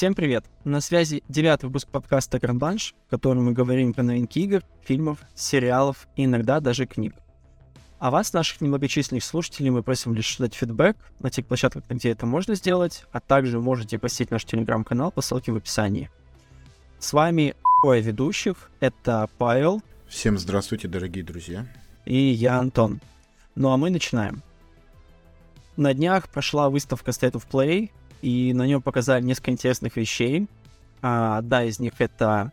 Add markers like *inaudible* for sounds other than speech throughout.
Всем привет! На связи девятый выпуск подкаста «Гранбланш», в котором мы говорим про новинки игр, фильмов, сериалов и иногда даже книг. А вас, наших немногочисленных слушателей, мы просим лишь дать фидбэк на тех площадках, где это можно сделать, а также можете посетить наш телеграм-канал по ссылке в описании. С вами двое ведущих, это Павел. Всем здравствуйте, дорогие друзья. И я, Антон. Ну а мы начинаем. На днях прошла выставка State of Play, и на нем показали несколько интересных вещей. А, одна из них это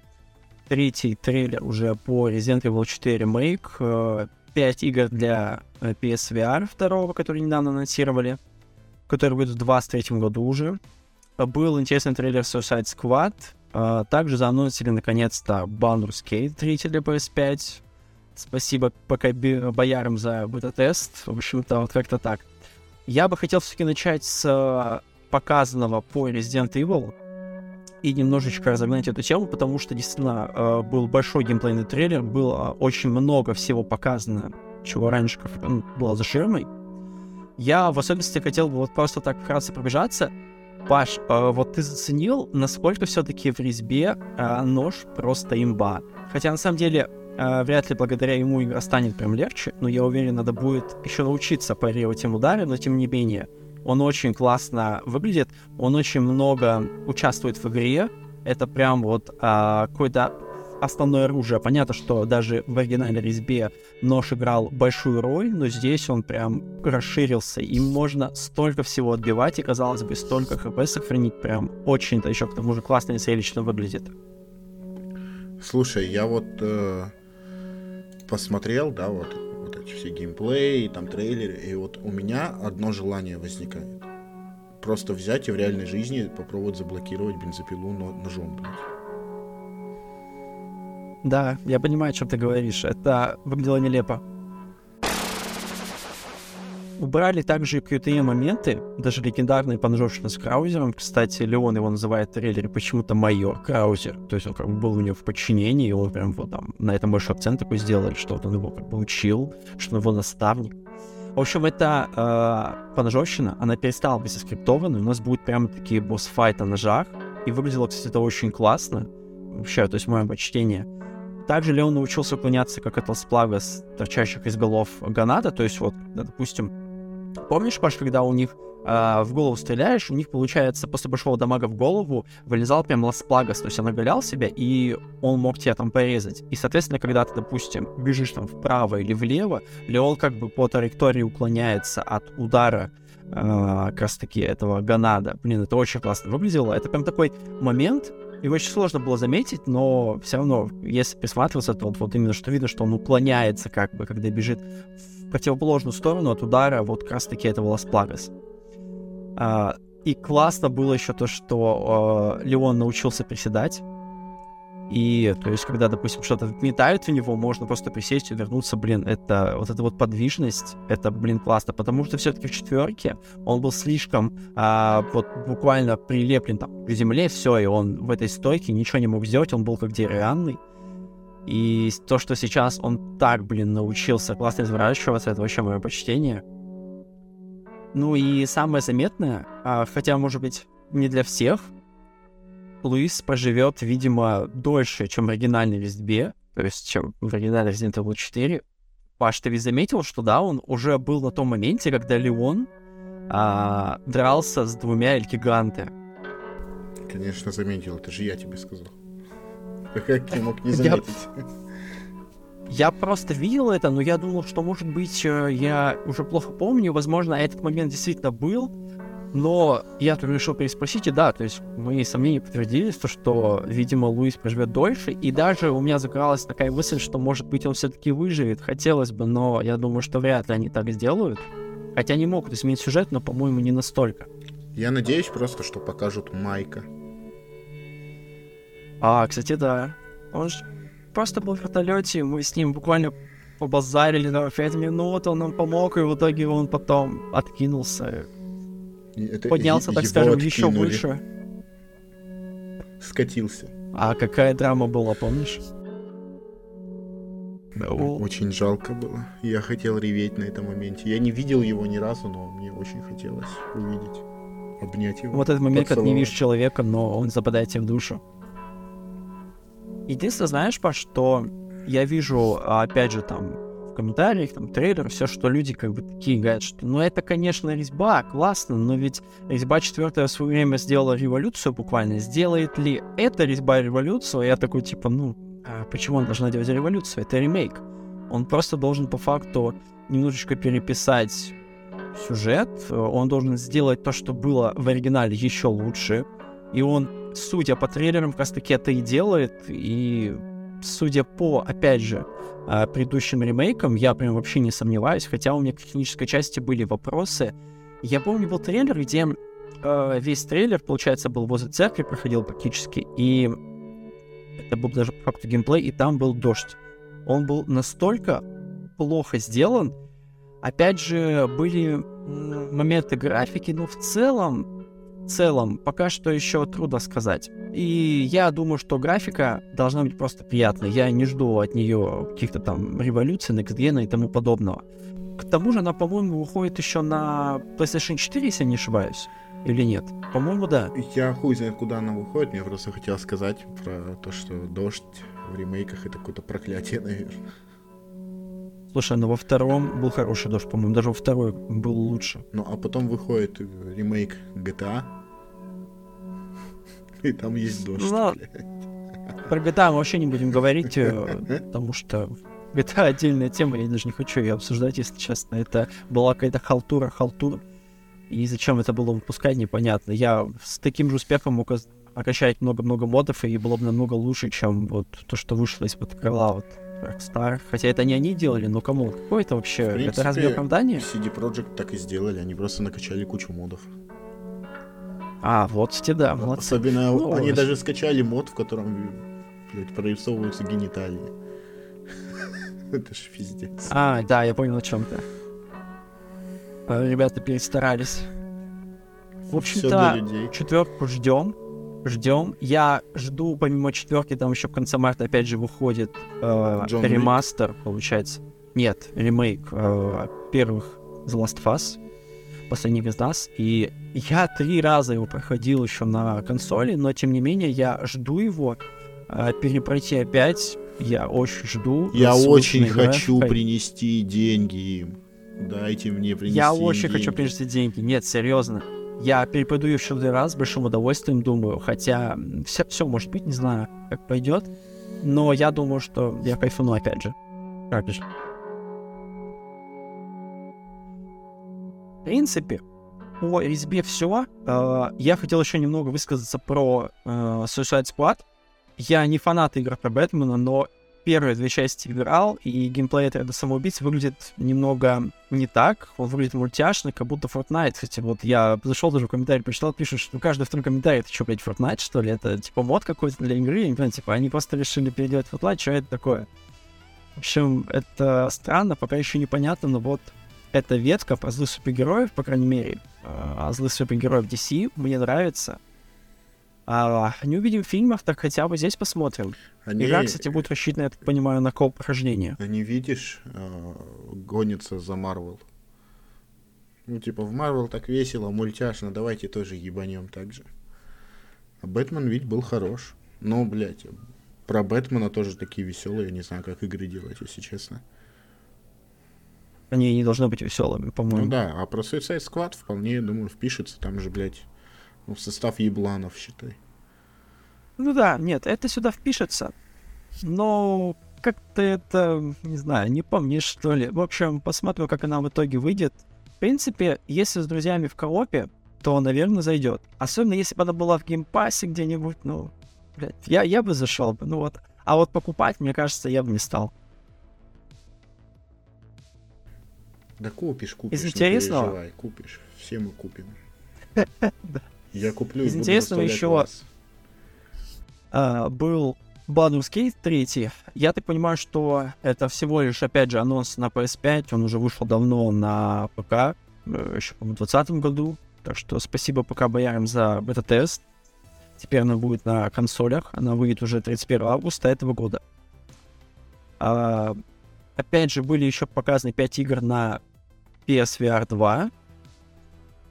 третий трейлер уже по Resident Evil 4 Remake, 5 э, игр для э, PSVR 2, который недавно анонсировали, который будет в 2023 году уже. Был интересный трейлер Suicide Squad. А, также заанонсили наконец-то Baldur's Gate 3 для PS5. Спасибо пока боярам за бета-тест. В общем-то, вот как-то так. Я бы хотел все-таки начать с показанного по Resident Evil и немножечко разогнать эту тему, потому что действительно э, был большой геймплейный трейлер, было очень много всего показано, чего раньше ну, было за ширмой. Я в особенности хотел бы вот просто так вкратце пробежаться. Паш, э, вот ты заценил, насколько все-таки в резьбе э, нож просто имба. Хотя на самом деле вряд ли благодаря ему игра станет прям легче, но я уверен, надо будет еще научиться парировать им удары, но тем не менее он очень классно выглядит, он очень много участвует в игре. Это прям вот а, какое-то основное оружие. Понятно, что даже в оригинальной резьбе нож играл большую роль, но здесь он прям расширился. Им можно столько всего отбивать, и, казалось бы, столько хп сохранить. Прям очень-то еще к тому же классно и зрелищно выглядит. Слушай, я вот э, посмотрел, да, вот все геймплей, там трейлеры, и вот у меня одно желание возникает. Просто взять и в реальной жизни попробовать заблокировать бензопилу ножом, блядь. Да, я понимаю, о чем ты говоришь. Это выглядело нелепо убрали также крутые моменты, даже легендарный поножовщина с Краузером. Кстати, Леон его называет в трейлере почему-то майор Краузер. То есть он как бы был у него в подчинении, и он прям вот там на этом большой акцент такой сделали, что он его как бы учил, что он его наставник. В общем, эта э, поножовщина, она перестала быть скриптованной, у нас будет прямо такие босс-файты на ножах, и выглядело, кстати, это очень классно. Вообще, то есть мое почтение. Также Леон научился уклоняться как от сплава с торчащих из голов граната, то есть вот, допустим, Помнишь, Паш, когда у них э, в голову стреляешь, у них, получается, после большого дамага в голову вылезал прям ласплагас, то есть он оголял себя, и он мог тебя там порезать. И, соответственно, когда ты, допустим, бежишь там вправо или влево, Леол как бы по траектории уклоняется от удара э, как раз-таки этого Ганада. Блин, это очень классно выглядело. Это прям такой момент, его очень сложно было заметить, но все равно, если присматриваться, то вот, вот именно что видно, что он уклоняется как бы, когда бежит противоположную сторону от удара вот как раз-таки этого Лас А, и классно было еще то, что э, Леон научился приседать. И, то есть, когда, допустим, что-то метают в него, можно просто присесть и вернуться, блин, это вот эта вот подвижность, это, блин, классно, потому что все-таки в четверке он был слишком а, вот буквально прилеплен там к земле, все, и он в этой стойке ничего не мог сделать, он был как деревянный. И то, что сейчас он так, блин, научился классно изворачиваться, это вообще мое почтение. Ну и самое заметное, а, хотя, может быть, не для всех, Луис поживет, видимо, дольше, чем в оригинальной резьбе, то есть, чем в оригинальной Resident Evil 4. Паш, ты ведь заметил, что да, он уже был на том моменте, когда Леон а, дрался с двумя эльгиганты. Конечно, заметил, это же я тебе сказал. Как ты мог не заметить? Я просто видел это, но я думал, что, может быть, э, я уже плохо помню. Возможно, этот момент действительно был. Но я тут решил переспросить, и да, то есть мои сомнения подтвердились, то, что, видимо, Луис проживет дольше, и даже у меня закралась такая мысль, что, может быть, он все-таки выживет, хотелось бы, но я думаю, что вряд ли они так сделают. Хотя они могут изменить сюжет, но, по-моему, не настолько. Я надеюсь просто, что покажут Майка. А, кстати, да. Он же просто был в вертолете, мы с ним буквально побазарили на 5 минут, он нам помог, и в итоге он потом откинулся. Это поднялся, так скажем, откинули. еще выше. Скатился. А какая драма была, помнишь? Да, очень жалко было. Я хотел реветь на этом моменте. Я не видел его ни разу, но мне очень хотелось увидеть. Обнять его. Вот этот момент, когда не видишь человека, но он западает тебе в душу. Единственное, знаешь, по что я вижу, опять же, там, в комментариях, там, трейлер, все, что люди как бы такие говорят, что, ну, это, конечно, резьба, классно, но ведь резьба четвертая в свое время сделала революцию буквально. Сделает ли эта резьба революцию? Я такой, типа, ну, а почему он должна делать революцию? Это ремейк. Он просто должен по факту немножечко переписать сюжет, он должен сделать то, что было в оригинале, еще лучше. И он, судя по трейлерам, как раз таки это и делает. И судя по, опять же, а, предыдущим ремейкам, я прям вообще не сомневаюсь, хотя у меня к технической части были вопросы. Я помню, был трейлер, где э, весь трейлер, получается, был возле церкви, проходил практически, и это был даже по факту геймплей, и там был дождь. Он был настолько плохо сделан, Опять же, были моменты графики, но в целом, в целом, пока что еще трудно сказать. И я думаю, что графика должна быть просто приятной. Я не жду от нее каких-то там революций, Next и тому подобного. К тому же она, по-моему, выходит еще на PlayStation 4, если я не ошибаюсь. Или нет? По-моему, да. Я хуй знает, куда она выходит. Мне просто хотел сказать про то, что дождь в ремейках это какое-то проклятие, *laughs* наверное. Слушай, ну во втором был хороший дождь, по-моему, даже во второй был лучше. Ну, а потом выходит ремейк GTA. И там есть дождь. Ну. Про GTA мы вообще не будем говорить, э, потому что GTA отдельная тема, я даже не хочу ее обсуждать, если честно. Это была какая-то халтура, халтура. И зачем это было выпускать, непонятно. Я с таким же успехом мог окачать много-много модов, и было бы намного лучше, чем вот то, что вышло из-под крыла вот Rockstar. Хотя это не они делали, но кому? Какое это вообще? В это разве принципе, оправдание? CD Projekt так и сделали. Они просто накачали кучу модов. А, вот, кстати, да, молодцы. Особенно Ну, они даже скачали мод, в котором блядь, прорисовываются гениталии. *laughs* Это ж пиздец. А, да, я понял о чем. Э, Ребята перестарались. В общем-то, четверку ждем. Ждем. Я жду, помимо четверки, там еще в конце марта опять же выходит э, Джон ремастер, получается. Нет, ремейк э, первых The Last of Us, последних из нас. И я три раза его проходил еще на консоли, но тем не менее я жду его э, перепройти опять. Я очень жду. Я очень хочу принести деньги им. Дайте мне принести Я очень хочу деньги. принести деньги. Нет, серьезно. Я перепойду ее в четвертый раз с большим удовольствием, думаю. Хотя все, все может быть, не знаю, как пойдет. Но я думаю, что я кайфану опять же. Как же. В принципе, по резьбе все. я хотел еще немного высказаться про э, Suicide Squad. Я не фанат игр про Бэтмена, но первые две части играл, и геймплей отряда самоубийц выглядит немного не так. Он выглядит мультяшно, как будто Fortnite. Кстати, вот я зашел даже в комментарий, почитал, пишут, что каждый второй комментарий, это что, блядь, Fortnite, что ли? Это, типа, мод какой-то для игры? Я не понимаю, типа, они просто решили переделать Fortnite, что это такое? В общем, это странно, пока еще непонятно, но вот эта ветка про злых супергероев, по крайней мере, а злых супергероев DC, мне нравится. А не увидим в фильмах, так хотя бы здесь посмотрим. Они, Игра, кстати, будет рассчитана, я так понимаю, на коп прохождения. они видишь, э, гонятся за Марвел. Ну, типа, в Марвел так весело, мультяшно, давайте тоже ебанем так же. А Бэтмен ведь был хорош. Но, блядь, про Бэтмена тоже такие веселые, я не знаю, как игры делать, если честно. Они не должны быть веселыми, по-моему. Ну да, а про Suicide Squad вполне, думаю, впишется. Там же, блядь, ну, в состав ебланов, считай. Ну да, нет, это сюда впишется. Но как-то это, не знаю, не помнишь, что ли. В общем, посмотрю, как она в итоге выйдет. В принципе, если с друзьями в коопе, то, наверное, зайдет. Особенно, если бы она была в Game Pass е где-нибудь, ну, блядь, я, я бы зашел бы, ну вот. А вот покупать, мне кажется, я бы не стал. Да купишь, купишь. Из не интересного? купишь. Все мы купим. *laughs* *laughs* Да. Я куплю Из интересного еще- вас. А, был Baldur's Gate 3. Я так понимаю, что это всего лишь, опять же, анонс на PS5. Он уже вышел давно на ПК, э, еще, по-моему, в 2020 году. Так что спасибо ПК Боярам за бета-тест. Теперь она будет на консолях. Она выйдет уже 31 августа этого года. А, опять же, были еще показаны 5 игр на PSVR 2.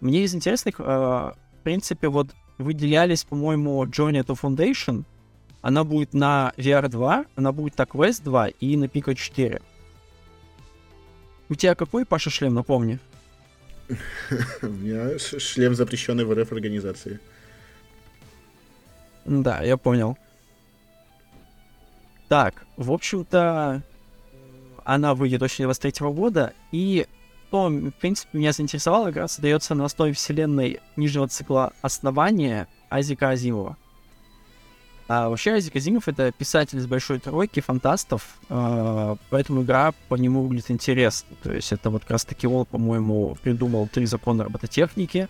Мне из интересных, э, принципе, вот выделялись, по-моему, Journey to Foundation. Она будет на VR 2, она будет на Quest 2 и на Pico 4. У тебя какой, Паша, шлем, напомни? *laughs* У меня шлем запрещенный в РФ организации. Да, я понял. Так, в общем-то, она выйдет очень 23 года, и то, в принципе, меня заинтересовало, как раз дается на основе вселенной нижнего цикла основания Азика Азимова. А вообще Азик Азимов — это писатель из большой тройки фантастов, э, поэтому игра по нему выглядит интересно. То есть это вот как раз-таки он, по-моему, придумал три закона робототехники,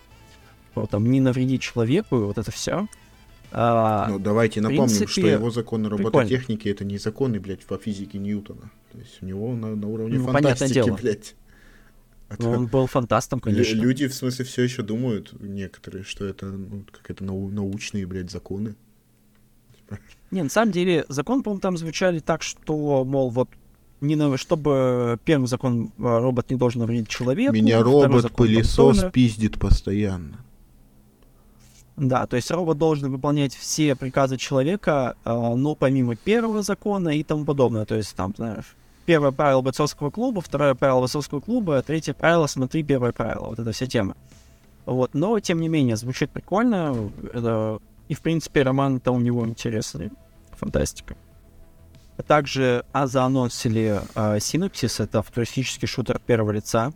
про там не навредить человеку и вот это все. А, ну, давайте напомним, принципе, что его законы робототехники это не законы, блядь, по физике Ньютона. То есть у него на, на уровне ну, фантастики, блядь. А ну, он был фантастом, конечно. Люди, в смысле, все еще думают, некоторые, что это ну, как это нау- научные, блядь, законы. Не, на самом деле, закон, по-моему, там звучали так, что, мол, вот не на, чтобы первый закон а, робот не должен навредить человеку. Меня робот-пылесос пиздит постоянно. Да, то есть робот должен выполнять все приказы человека, э, но помимо первого закона и тому подобное. То есть там, знаешь, первое правило бойцовского клуба, второе правило бойцовского клуба, третье правило смотри первое правило. Вот эта вся тема. Вот, но тем не менее звучит прикольно. Это, и в принципе роман-то у него интересный. Фантастика. Также а заанонсили э, Synopsis, это футуристический шутер первого лица.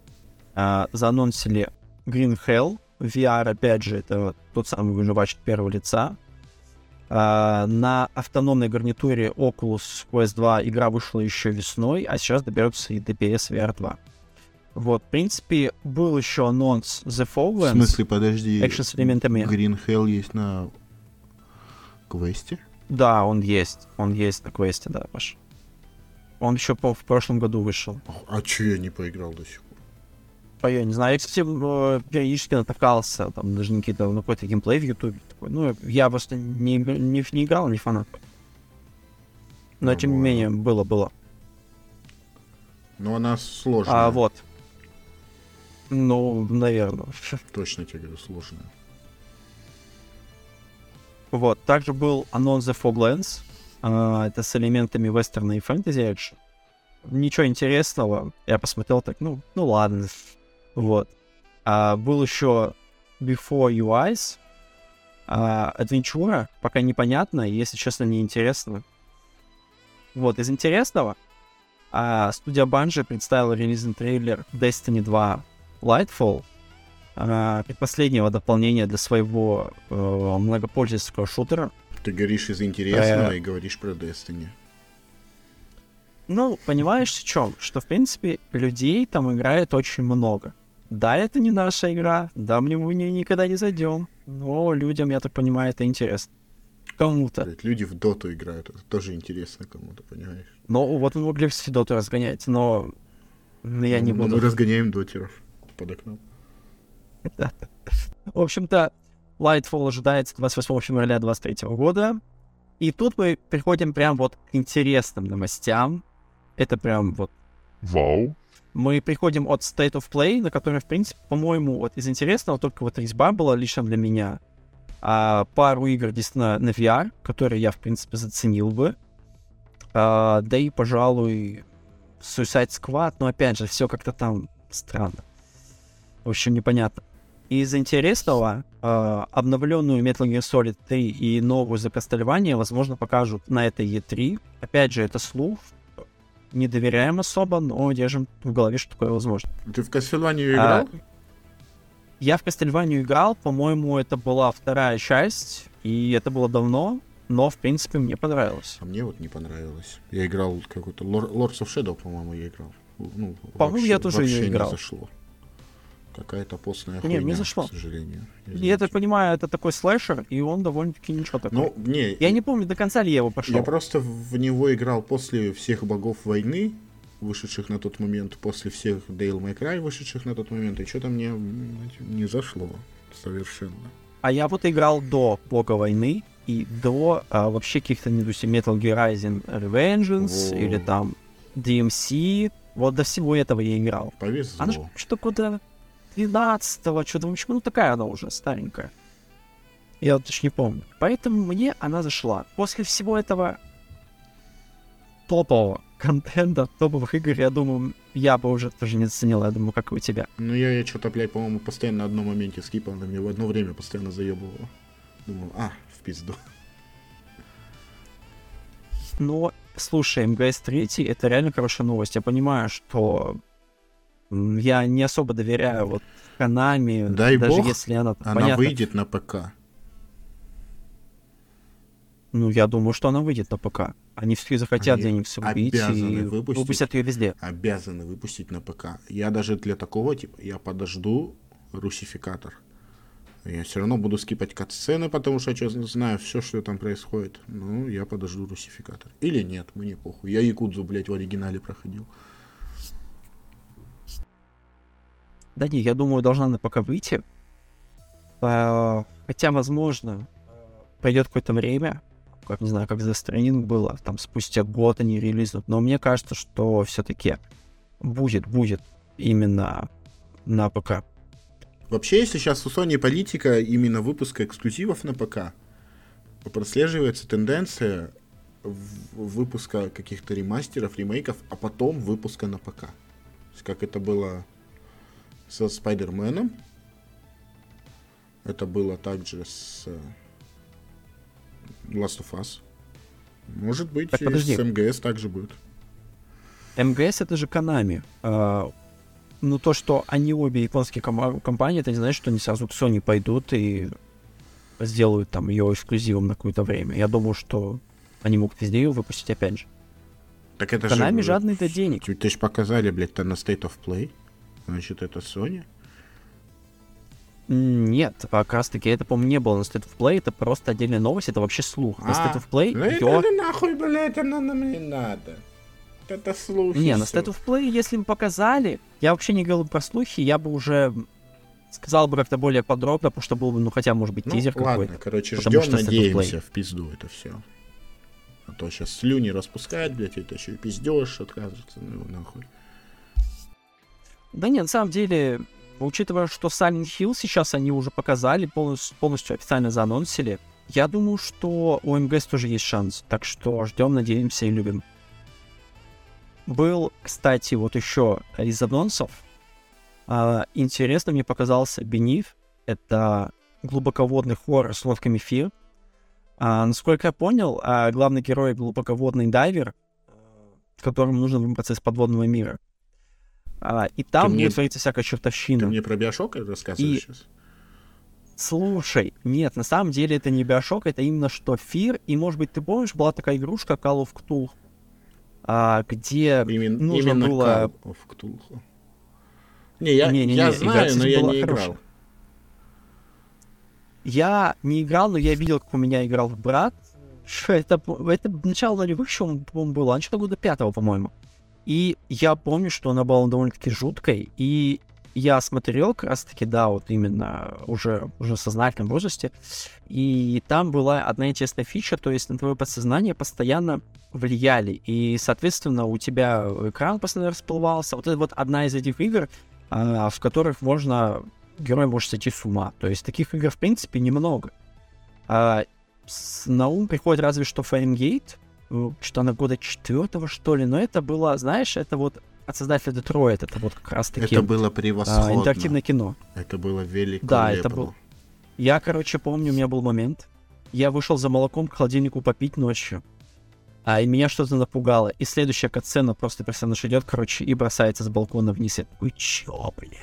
Э, заанонсили Green Hell, VR, опять же, это тот самый выживач первого лица. Uh, на автономной гарнитуре Oculus Quest 2 игра вышла еще весной, а сейчас доберется и DPS VR 2. Вот, в принципе, был еще анонс The Fallen. В смысле, подожди, экшен с элементами. Green Hell есть на квесте? Да, он есть. Он есть на квесте, да, Паш. Он еще по, в прошлом году вышел. А че я не поиграл до сих пор? я не знаю, я, кстати, э, периодически натыкался, там, даже на какие-то, на какой-то геймплей в Ютубе. Такой. Ну, я просто не, не, не играл, не фанат. Но, ну, тем не менее, было-было. Ну, она сложная. А, вот. Ну, наверное. *laughs* Точно тебе говорю, сложная. Вот. Также был анонс The Foglands. А, это с элементами вестерна и фэнтези экшен. Ничего интересного. Я посмотрел так, ну, ну ладно, вот. А, был еще Before You Eyes. А, Адвенчура. Пока непонятно, если честно, неинтересно. Вот, из интересного. А, студия Bungie представила релизный трейлер Destiny 2 Lightfall. А, предпоследнего дополнения для своего э, многопользовательского шутера. Ты говоришь из интересного а, и говоришь про Destiny. Ну, понимаешь, в чем? Что, в принципе, людей там играет очень много. Да, это не наша игра, да, мы в нее никогда не зайдем, но людям, я так понимаю, это интересно. Кому-то. Люди в доту играют, это тоже интересно кому-то, понимаешь? Ну, вот мы могли все доту разгонять, но я не ну, буду. Мы разгоняем дотеров под окном. В общем-то, Lightfall ожидается 28 февраля 2023 года. И тут мы приходим прям вот к интересным новостям. Это прям вот... Вау мы приходим от State of Play, на который, в принципе, по-моему, вот из интересного только вот резьба была лично для меня. А, пару игр действительно на VR, которые я, в принципе, заценил бы. А, да и, пожалуй, Suicide Squad, но опять же, все как-то там странно. В общем, непонятно. Из интересного, э, обновленную Metal Gear Solid 3 и новую за Castlevania, возможно, покажут на этой E3. Опять же, это слух, не доверяем особо, но держим в голове, что такое возможно. Ты в Castlevania играл? А, я в Castlevania играл, по-моему, это была вторая часть, и это было давно, но, в принципе, мне понравилось. А мне вот не понравилось. Я играл какой-то Lords of Shadow, по-моему, я играл. Ну, по-моему, я тоже не играл. Не зашло. Какая-то постная хуйня, не, не зашло. к сожалению. Я так понимаю, это такой слэшер, и он довольно-таки ничего такой. Ну, не... Я не помню, до конца ли я его пошел. Я просто в него играл после всех богов войны, вышедших на тот момент, после всех May Cry, вышедших на тот момент, и что-то мне не зашло совершенно. А я вот играл до Бога войны и до а, вообще каких-то, не Metal Gear Rising Revengeance О. или там DMC. Вот до всего этого я играл. Повезло. Она что-то куда 12-го, что-то, в общем, ну такая она уже старенькая. Я вот точно не помню. Поэтому мне она зашла. После всего этого топового контента, топовых игр, я думаю, я бы уже тоже не заценил, я думаю, как и у тебя. Ну, я, я что-то, блядь, по-моему, постоянно на одном моменте скипал, она мне в одно время постоянно заебывала. Думал, а, в пизду. Но, слушай, МГС 3 это реально хорошая новость. Я понимаю, что я не особо доверяю вот Konami, Дай даже бог, если она... Она понятно, выйдет на ПК. Ну, я думаю, что она выйдет на ПК. Они все захотят Они где-нибудь убить обязаны и выпустить. выпустят ее везде. Обязаны выпустить на ПК. Я даже для такого, типа, я подожду русификатор. Я все равно буду скипать кат-сцены, потому что я честно знаю все, что там происходит. Ну, я подожду русификатор. Или нет, мне похуй. Я Якудзу, блядь, в оригинале проходил. Да не, я думаю, должна на ПК выйти. Хотя, возможно, пройдет какое-то время, как, не знаю, как за Stranding было, там спустя год они релизнут. Но мне кажется, что все-таки будет, будет именно на ПК. Вообще, если сейчас у Sony политика именно выпуска эксклюзивов на ПК, прослеживается тенденция выпуска каких-то ремастеров, ремейков, а потом выпуска на ПК. То есть, как это было со Спайдерменом, это было также с э, Last of Us. Может быть, Так, и подожди. с МГС также будет. МГС это же Konami. А, ну, то, что они обе японские кома- компании, это не значит, что они сразу к Sony пойдут и сделают там ее эксклюзивом на какое-то время. Я думаю, что они могут везде ее выпустить опять же. Так это Konami же... жадный до денег. Ты, ты ж показали, блядь, то на State of Play. Значит, это Sony. Нет, как раз таки это, по-моему, не было на State of Play, это просто отдельная новость, это вообще слух. На State of Play ну её- это нахуй, блядь, оно нам не надо. Это слухи. Не, на. State of Play, если бы показали, я вообще не говорил про слухи, я бы уже сказал бы как-то более подробно, потому что был бы, ну, хотя, может быть, Ну, тизер ладно, какой-то. короче, потому ждем, надеемся, в пизду это все. А то сейчас слюни распускать, блядь, это еще и пиздешь, откажется, ну его нахуй. Да нет, на самом деле, учитывая, что Silent Hill сейчас они уже показали, полностью, полностью официально заанонсили, я думаю, что у МГС тоже есть шанс. Так что ждем, надеемся и любим. Был, кстати, вот еще из анонсов. а, интересно мне показался Бениф. Это глубоководный хоррор с нотками фир. А, насколько я понял, а, главный герой глубоководный дайвер, которому нужно выбраться из подводного мира. А, и там мне- будет твориться всякая Ты чертовщина. мне про Биошок рассказываешь И- сейчас? Слушай, нет, на самом деле это не Биошок, это именно что Фир, и, может быть, ты помнишь, была такая игрушка Call of Cthulhu, а, где Именно, нужно именно было- Call of Cthulhu. Не, я, Не-не-не, я игра, знаю, кстати, но я не хорошая. играл. я не играл, но я видел, как у меня играл брат. Что это, это начало нулевых еще, по-моему, было, а что-то года пятого, по-моему. И я помню, что она была довольно-таки жуткой, и я смотрел как раз-таки, да, вот именно уже, уже в сознательном возрасте, и там была одна интересная фича, то есть на твое подсознание постоянно влияли, и, соответственно, у тебя экран постоянно расплывался. Вот это вот одна из этих игр, а, в которых можно, герой может сойти с ума. То есть таких игр, в принципе, немного. А, на ум приходит разве что Фаренгейт, что она года четвертого, что ли, но это было, знаешь, это вот от создателя Детройт, это вот как раз-таки Это было а, превосходно. интерактивное кино. Это было великолепно. Да, это был- Я, короче, помню, у меня был момент. Я вышел за молоком к холодильнику попить ночью. А и меня что-то напугало. И следующая катсцена просто персонаж идет, короче, и бросается с балкона вниз. Я такой, чё, блядь?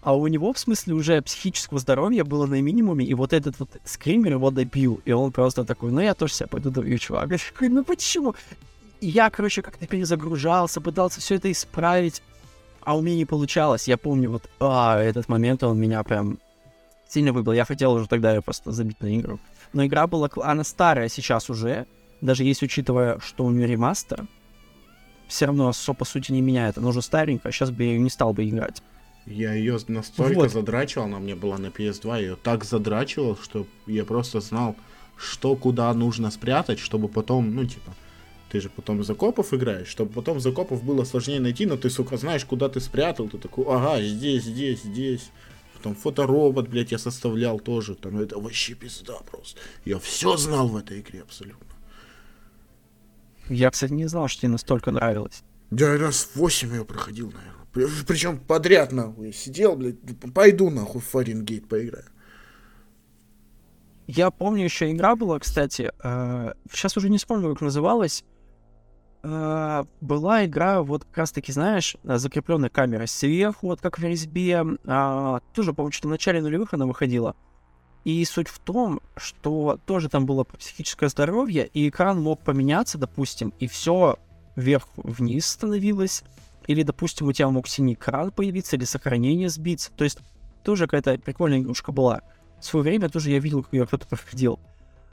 А у него, в смысле, уже психического здоровья было на минимуме, и вот этот вот скример его добил. И он просто такой, ну я тоже себя пойду добью, чувак. Я такой, ну почему? И я, короче, как-то перезагружался, пытался все это исправить, а у меня не получалось. Я помню, вот, а, этот момент, он меня прям сильно выбил. Я хотел уже тогда ее просто забить на игру. Но игра была... Она старая сейчас уже. Даже если учитывая, что у нее ремастер, все равно по сути не меняет. Она уже старенькая, сейчас бы я ее не стал бы играть. Я ее настолько Вот. задрачивал, она мне была на PS2, я ее так задрачивал, что я просто знал, что куда нужно спрятать, чтобы потом, ну, типа, ты же потом из окопов играешь, чтобы потом из окопов было сложнее найти, но ты, сука, знаешь, куда ты спрятал, ты такой, ага, здесь, здесь, здесь. Потом фоторобот, блядь, я составлял тоже. Там это вообще пизда просто. Я все знал в этой игре абсолютно. Я, кстати, не знал, что тебе настолько нравилось. Я раз восемь ее проходил, наверное. Причем подряд, нахуй. Сидел, блядь, пойду, нахуй, в Фаренгейт поиграю. Я помню, еще игра была, кстати, э, сейчас уже не вспомню, как называлась. Э, была игра, вот как раз-таки, знаешь, закрепленная камера сверху, вот как в резьбе. Э, тоже, помню, что в начале нулевых она выходила. И суть в том, что тоже там было психическое здоровье, и экран мог поменяться, допустим, и все вверх-вниз становилось. Или, допустим, у тебя мог синий экран появиться, или сохранение сбиться. То есть тоже какая-то прикольная игрушка была в свое время тоже я видел, как ее кто-то проходил.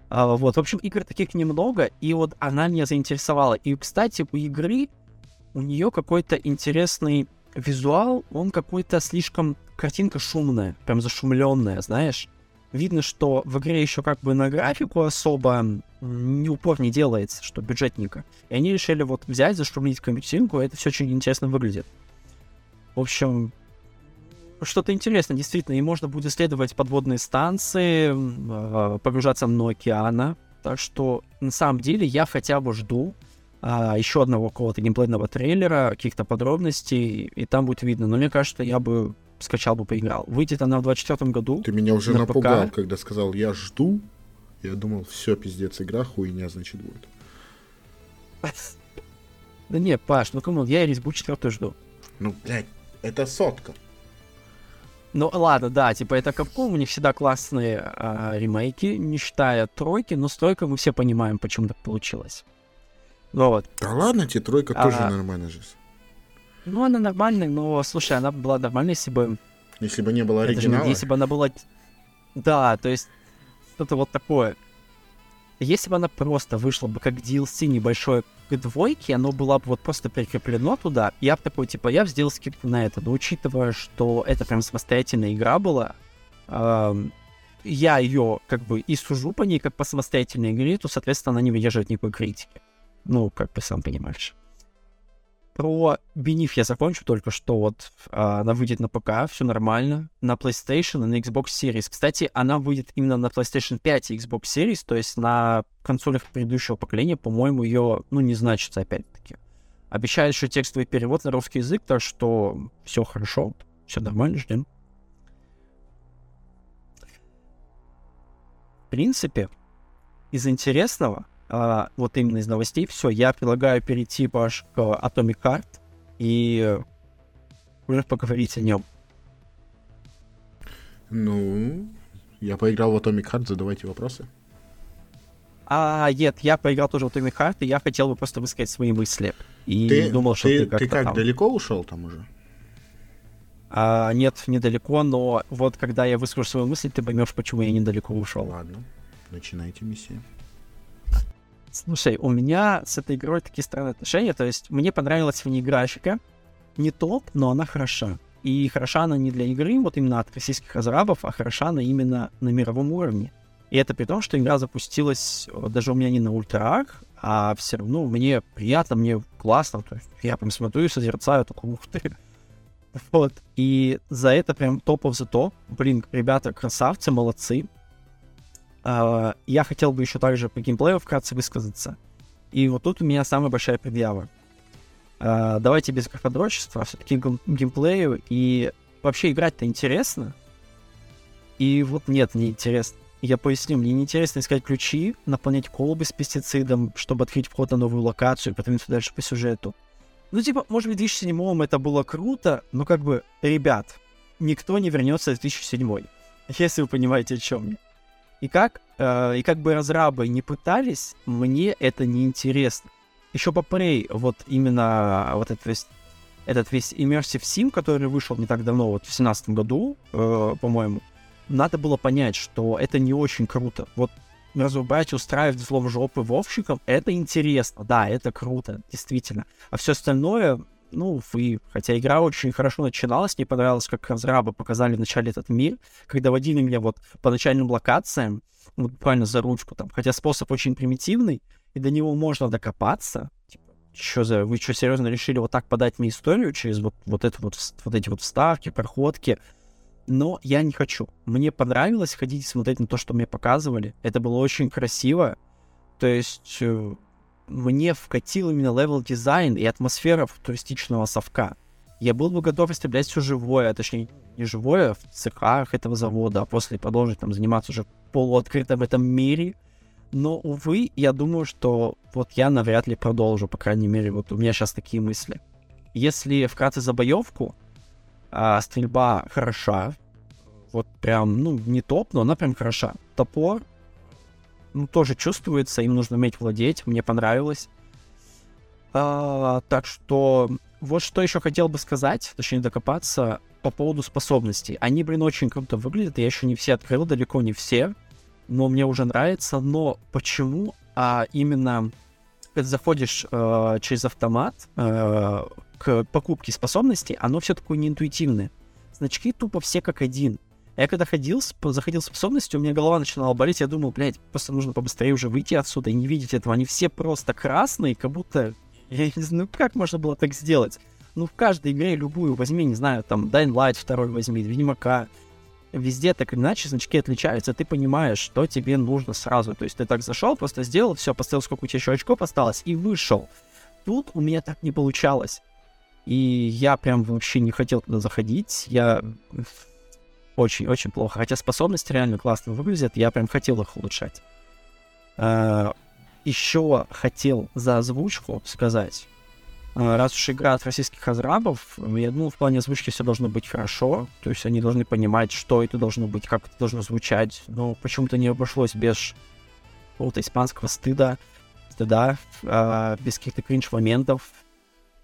А, вот, в общем, игр таких немного, и вот она меня заинтересовала. И, кстати, у игры у нее какой-то интересный визуал, он какой-то слишком картинка шумная, прям зашумленная, знаешь. Видно, что в игре еще как бы на графику особо не упор не делается, что бюджетника. И они решили вот взять, зашумить картинку, и это все очень интересно выглядит. В общем, что-то интересное, действительно, и можно будет исследовать подводные станции, а, погружаться на океана. Так что, на самом деле, я хотя бы жду а, еще одного какого-то геймплейного трейлера, каких-то подробностей, и там будет видно. Но мне кажется, я бы скачал бы, поиграл. Выйдет она в 24 году. Ты меня уже на напугал, ПК. когда сказал, я жду. Я думал, все, пиздец, игра хуйня, значит, будет. *laughs* Да не, Паш, ну кому, я и резьбу четвертую жду. Ну, блядь, это сотка. Ну ладно, да, типа это Capcom, у них всегда классные а, ремейки, не считая тройки, но с тройкой мы все понимаем, почему так получилось. Ну вот. Да ладно, тебе тройка а, тоже нормальная же. Ну она нормальная, но слушай, она была нормальной, если бы... Если бы не было оригинала? Не, если бы она была... Да, то есть что-то вот такое. Если бы она просто вышла бы как DLC небольшое к двойке, оно было бы вот просто прикреплено туда, я бы такой, типа, я бы сделал скидку на это. Но учитывая, что это прям самостоятельная игра была, эм, я ее как бы и сужу по ней как по самостоятельной игре, то, соответственно, она не выдерживает никакой критики. Ну, как бы сам понимаешь. Про Бениф я закончу только что вот а, она выйдет на ПК, все нормально, на PlayStation и на Xbox Series. Кстати, она выйдет именно на PlayStation 5 и Xbox Series, то есть на консолях предыдущего поколения, по-моему, ее, ну, не значится опять-таки. Обещают еще текстовый перевод на русский язык, так что все хорошо, все нормально, ждем. В принципе, из интересного а, вот именно из новостей. Все, я предлагаю перейти Паш к Atomic Heart и уже поговорить о нем. Ну, я поиграл в Atomic Heart, задавайте вопросы. А, нет, я поиграл тоже в Atomic Heart, и я хотел бы просто высказать свои мысли. И ты, думал, что ты, ты как-то Ты как, там... далеко ушел там уже? А, нет, недалеко, но вот когда я выскажу свою мысль, ты поймешь, почему я недалеко ушел. Ладно, начинайте миссию. Слушай, у меня с этой игрой такие странные отношения. То есть мне понравилась в ней графика. Не топ, но она хороша. И хороша она не для игры, вот именно от российских разрабов, а хороша она именно на мировом уровне. И это при том, что игра запустилась э, даже у меня не на ультрах, а все равно мне приятно, мне классно. То есть я прям смотрю и созерцаю, такой, ух ты. Вот. И за это прям топов за топ. Блин, ребята красавцы, молодцы. Uh, я хотел бы еще также по геймплею вкратце высказаться. И вот тут у меня самая большая предъява. Uh, давайте без графодрочества, а все-таки геймплею. И вообще играть-то интересно. И вот нет, не интересно. Я поясню, мне не интересно искать ключи, наполнять колбы с пестицидом, чтобы открыть вход на новую локацию и продвинуться дальше по сюжету. Ну, типа, может быть, в 2007 это было круто, но как бы, ребят, никто не вернется в 2007 если вы понимаете, о чем я. И как, э, и как бы разрабы не пытались, мне это не интересно. Еще по Prey, вот именно вот этот весь, этот весь Immersive Sim, который вышел не так давно, вот в 2017 году, э, по-моему, надо было понять, что это не очень круто. Вот разрубать, устраивать взлом жопы вовщикам, это интересно, да, это круто, действительно. А все остальное, ну, вы, хотя игра очень хорошо начиналась, мне понравилось, как разрабы показали вначале этот мир, когда водили меня вот по начальным локациям, вот буквально за ручку там, хотя способ очень примитивный, и до него можно докопаться, типа, что за, вы что, серьезно решили вот так подать мне историю через вот, вот, это вот, вот эти вот вставки, проходки, но я не хочу. Мне понравилось ходить и смотреть на то, что мне показывали. Это было очень красиво. То есть э, мне вкатил именно level design и атмосфера футуристичного совка. Я был бы готов истреблять все живое, а точнее не живое в цехах этого завода, а после продолжить там заниматься уже в полуоткрытом этом мире. Но, увы, я думаю, что вот я навряд ли продолжу, по крайней мере, вот у меня сейчас такие мысли. Если вкратце за боевку, а, стрельба хороша, вот прям, ну, не топ, но она прям хороша. Топор, ну, тоже чувствуется, им нужно уметь владеть, мне понравилось. А, так что вот что еще хотел бы сказать, точнее докопаться, по поводу способностей. Они, блин, очень круто выглядят, я еще не все открыл, далеко не все, но мне уже нравится, но почему а именно когда заходишь э, через автомат э, к покупке способностей, оно все такое неинтуитивное. Значки тупо все как один. Я когда ходил, заходил в способности, у меня голова начинала болеть, я думал, блядь, просто нужно побыстрее уже выйти отсюда и не видеть этого. Они все просто красные, как будто... Я не знаю, ну как можно было так сделать? Ну, в каждой игре любую возьми, не знаю, там, Dying Light второй возьми, Ведьмака. Везде так или иначе значки отличаются, ты понимаешь, что тебе нужно сразу. То есть ты так зашел, просто сделал, все, поставил, сколько у тебя еще очков осталось, и вышел. Тут у меня так не получалось. И я прям вообще не хотел туда заходить. Я очень-очень плохо. Хотя способности реально классно выглядят, я прям хотел их улучшать. А, еще хотел за озвучку сказать. А, раз уж игра от российских разрабов, я думаю, в плане озвучки все должно быть хорошо. То есть они должны понимать, что это должно быть, как это должно звучать. Но почему-то не обошлось без какого-то испанского стыда, стыда, э, без каких-то кринж-моментов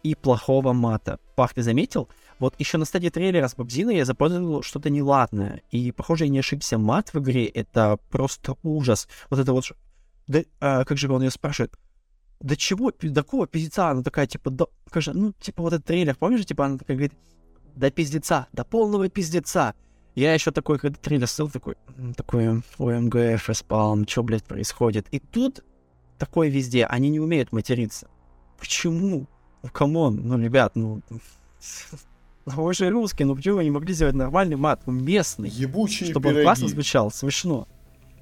и плохого мата. Пах, ты заметил? Вот еще на стадии трейлера с Бобзиной я запомнил что-то неладное. И, похоже, я не ошибся. Мат в игре — это просто ужас. Вот это вот... Да, а, как же он ее спрашивает? Да чего, до какого пиздеца? Она такая, типа, да, как же, ну, типа, вот этот трейлер, помнишь, типа, она такая говорит, до пиздеца, до полного пиздеца. Я еще такой, когда трейлер стыл, такой, такой, OMG, facepalm, что, блядь, происходит? И тут такое везде, они не умеют материться. Почему? Ну, come on, ну, ребят, ну, *laughs* вы же русские, ну почему вы не могли сделать нормальный мат, местный? Ебучие чтобы пироги. он классно звучал, смешно.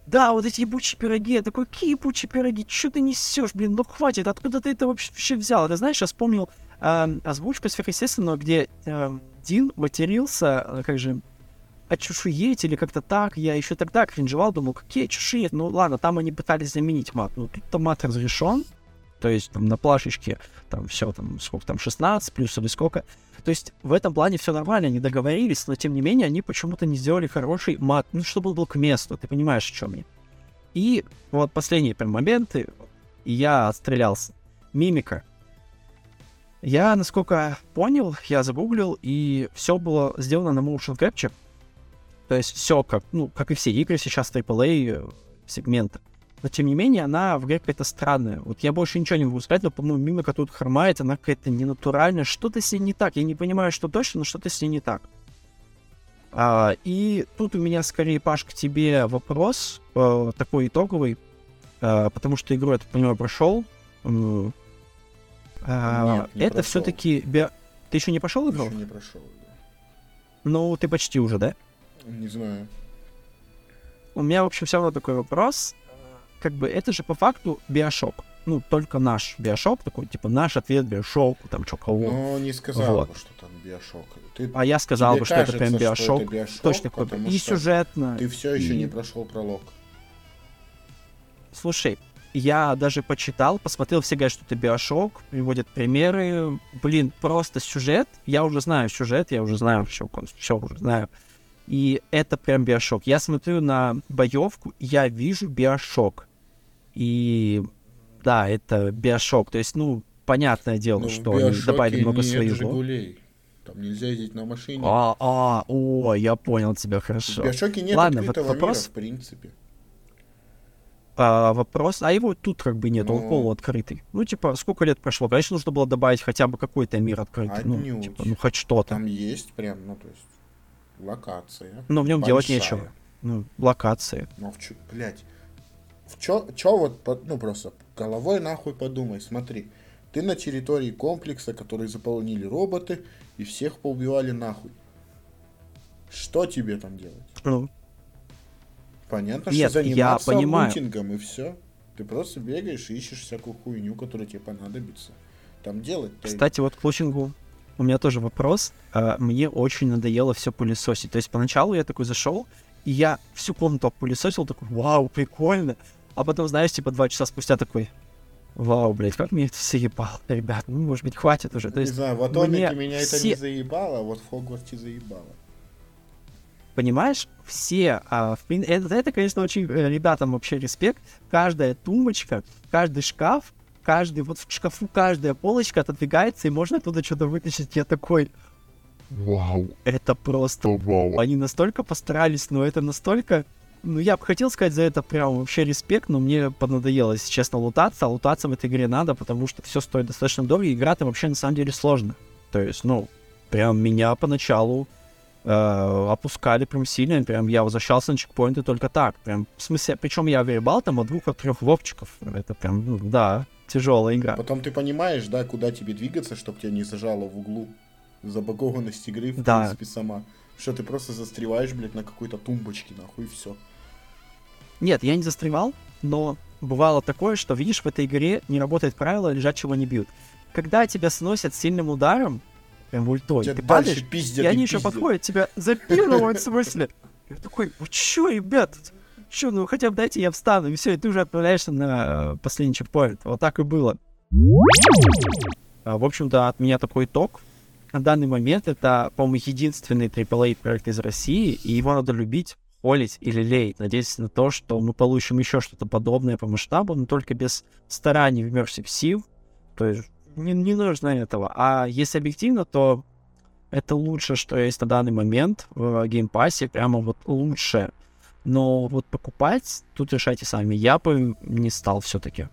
Да, вот эти ебучие пироги, я такой, какие ебучие пироги, что ты несешь, блин, ну хватит, откуда ты это вообще взял? Ты знаешь, я вспомнил э, озвучку сверхъестественного, где э, Дин матерился, э, как же, очушуеть или как-то так, я еще тогда кринжевал, думал, какие чушует, ну ладно, там они пытались заменить мат, ну тут-то мат разрешен, то есть там на плашечке там все там сколько там 16 плюс или сколько. То есть в этом плане все нормально, они договорились, но тем не менее они почему-то не сделали хороший мат, ну чтобы он был к месту, ты понимаешь, о чем я. И вот последние прям моменты, я отстрелялся. Мимика. Я, насколько понял, я загуглил, и все было сделано на motion capture. То есть все как, ну, как и все игры сейчас AAA сегмента но тем не менее она в игре какая-то странная. Вот я больше ничего не могу сказать, но, по-моему, мимика тут хромает, она какая-то ненатуральная, что-то с ней не так. Я не понимаю, что точно, но что-то с ней не так. А, и тут у меня скорее, Паш, к тебе вопрос э, такой итоговый, э, потому что игру, я так понимаю, прошел. Э, Нет, не это все-таки... Би... Ты еще не прошел игру? Еще не прошел, да. Ну, ты почти уже, да? Не знаю. У меня, в общем, все равно такой вопрос как бы это же по факту биошок. Ну, только наш биошок, такой, типа, наш ответ биошоку, там, что кого. Ну, не сказал вот. бы, что там биошок. Ты, а я сказал бы, что кажется, это прям биошок. Это биошок Точно такой. И сюжетно. Ты все еще и... не прошел пролог. Слушай, я даже почитал, посмотрел, все говорят, что это биошок, приводят примеры. Блин, просто сюжет. Я уже знаю сюжет, я уже знаю все, все уже знаю. И это прям биошок. Я смотрю на боевку, я вижу биошок. И да, это биошок. То есть, ну, понятное дело, Но что они добавили много своего. Жигулей. Там нельзя ездить на машине. А, а, о, я понял тебя хорошо. В биошоке нет Ладно, вот вопрос... мира, в принципе. А, вопрос, а его тут как бы нет, Но... он ну. полуоткрытый. Ну, типа, сколько лет прошло? Конечно, нужно было добавить хотя бы какой-то мир открытый. Ну, Отнюдь. Ну, типа, ну, хоть что-то. Там есть прям, ну, то есть, локация. Но в нем делать нечего. Ну, локации. Ну, блядь, в чё, чё вот, ну просто головой нахуй подумай, смотри. Ты на территории комплекса, который заполнили роботы, и всех поубивали нахуй. Что тебе там делать? Ну, Понятно, Нет, что я заниматься понимаю. лутингом и все. Ты просто бегаешь и ищешь всякую хуйню, которая тебе понадобится. Там делать Кстати, вот к лучингу у меня тоже вопрос. А, Мне очень надоело все пылесосить. То есть поначалу я такой зашел, и я всю комнату опылесосил, такой, вау, прикольно. А потом, знаешь, типа два часа спустя такой, вау, блядь, как мне это все ебало, ребят, ну, может быть, хватит уже. То Не есть, знаю, в Атомике меня это все- не заебало, а вот в Хогвартсе заебало. понимаешь, все, а, в это, это, конечно, очень э, ребятам вообще респект. Каждая тумбочка, каждый шкаф, каждый, вот в шкафу каждая полочка отодвигается, и можно оттуда что-то вытащить. Я такой, Вау, это просто вау. Они настолько постарались, но это настолько... Ну, я бы хотел сказать за это прям вообще респект, но мне поднадоело, если честно, лутаться. А лутаться в этой игре надо, потому что все стоит достаточно дорого, и игра там вообще на самом деле сложно. То есть, ну, прям меня поначалу э, опускали прям сильно, прям я возвращался на чекпоинты только так. Прям, в смысле, причем я вербал там от двух от трех вовчиков. Это прям, ну, да, тяжелая игра. Потом ты понимаешь, да, куда тебе двигаться, чтобы тебя не зажало в углу. Забагованность игры, в Да. принципе, сама. Что ты просто застреваешь, блядь, на какой-то тумбочке, нахуй, и все. Нет, я не застревал, но бывало такое, что, видишь, в этой игре не работает правило лежачего не бьют. Когда тебя сносят сильным ударом, прям ультой, Тебя ты падаешь, пиздят и они еще подходят, тебя запинывают в смысле. Я такой, вы чё, ребят, чё, ну хотя бы дайте я встану, и все, и ты уже отправляешься на э, последний чекпоинт. Вот так и было. А, В общем-то, от меня такой итог. На данный момент это, по-моему, единственный AAA проект из России, и его надо любить, холить и лелеять. Надеяться на то, что мы получим еще что-то подобное по масштабу, но только без стараний в Immersive Sim. То есть не, не нужно этого. А если объективно, то это лучшее, что есть на данный момент в Game Pass е, прямо вот лучшее. Но вот покупать, тут решайте сами. Я бы не стал все-таки.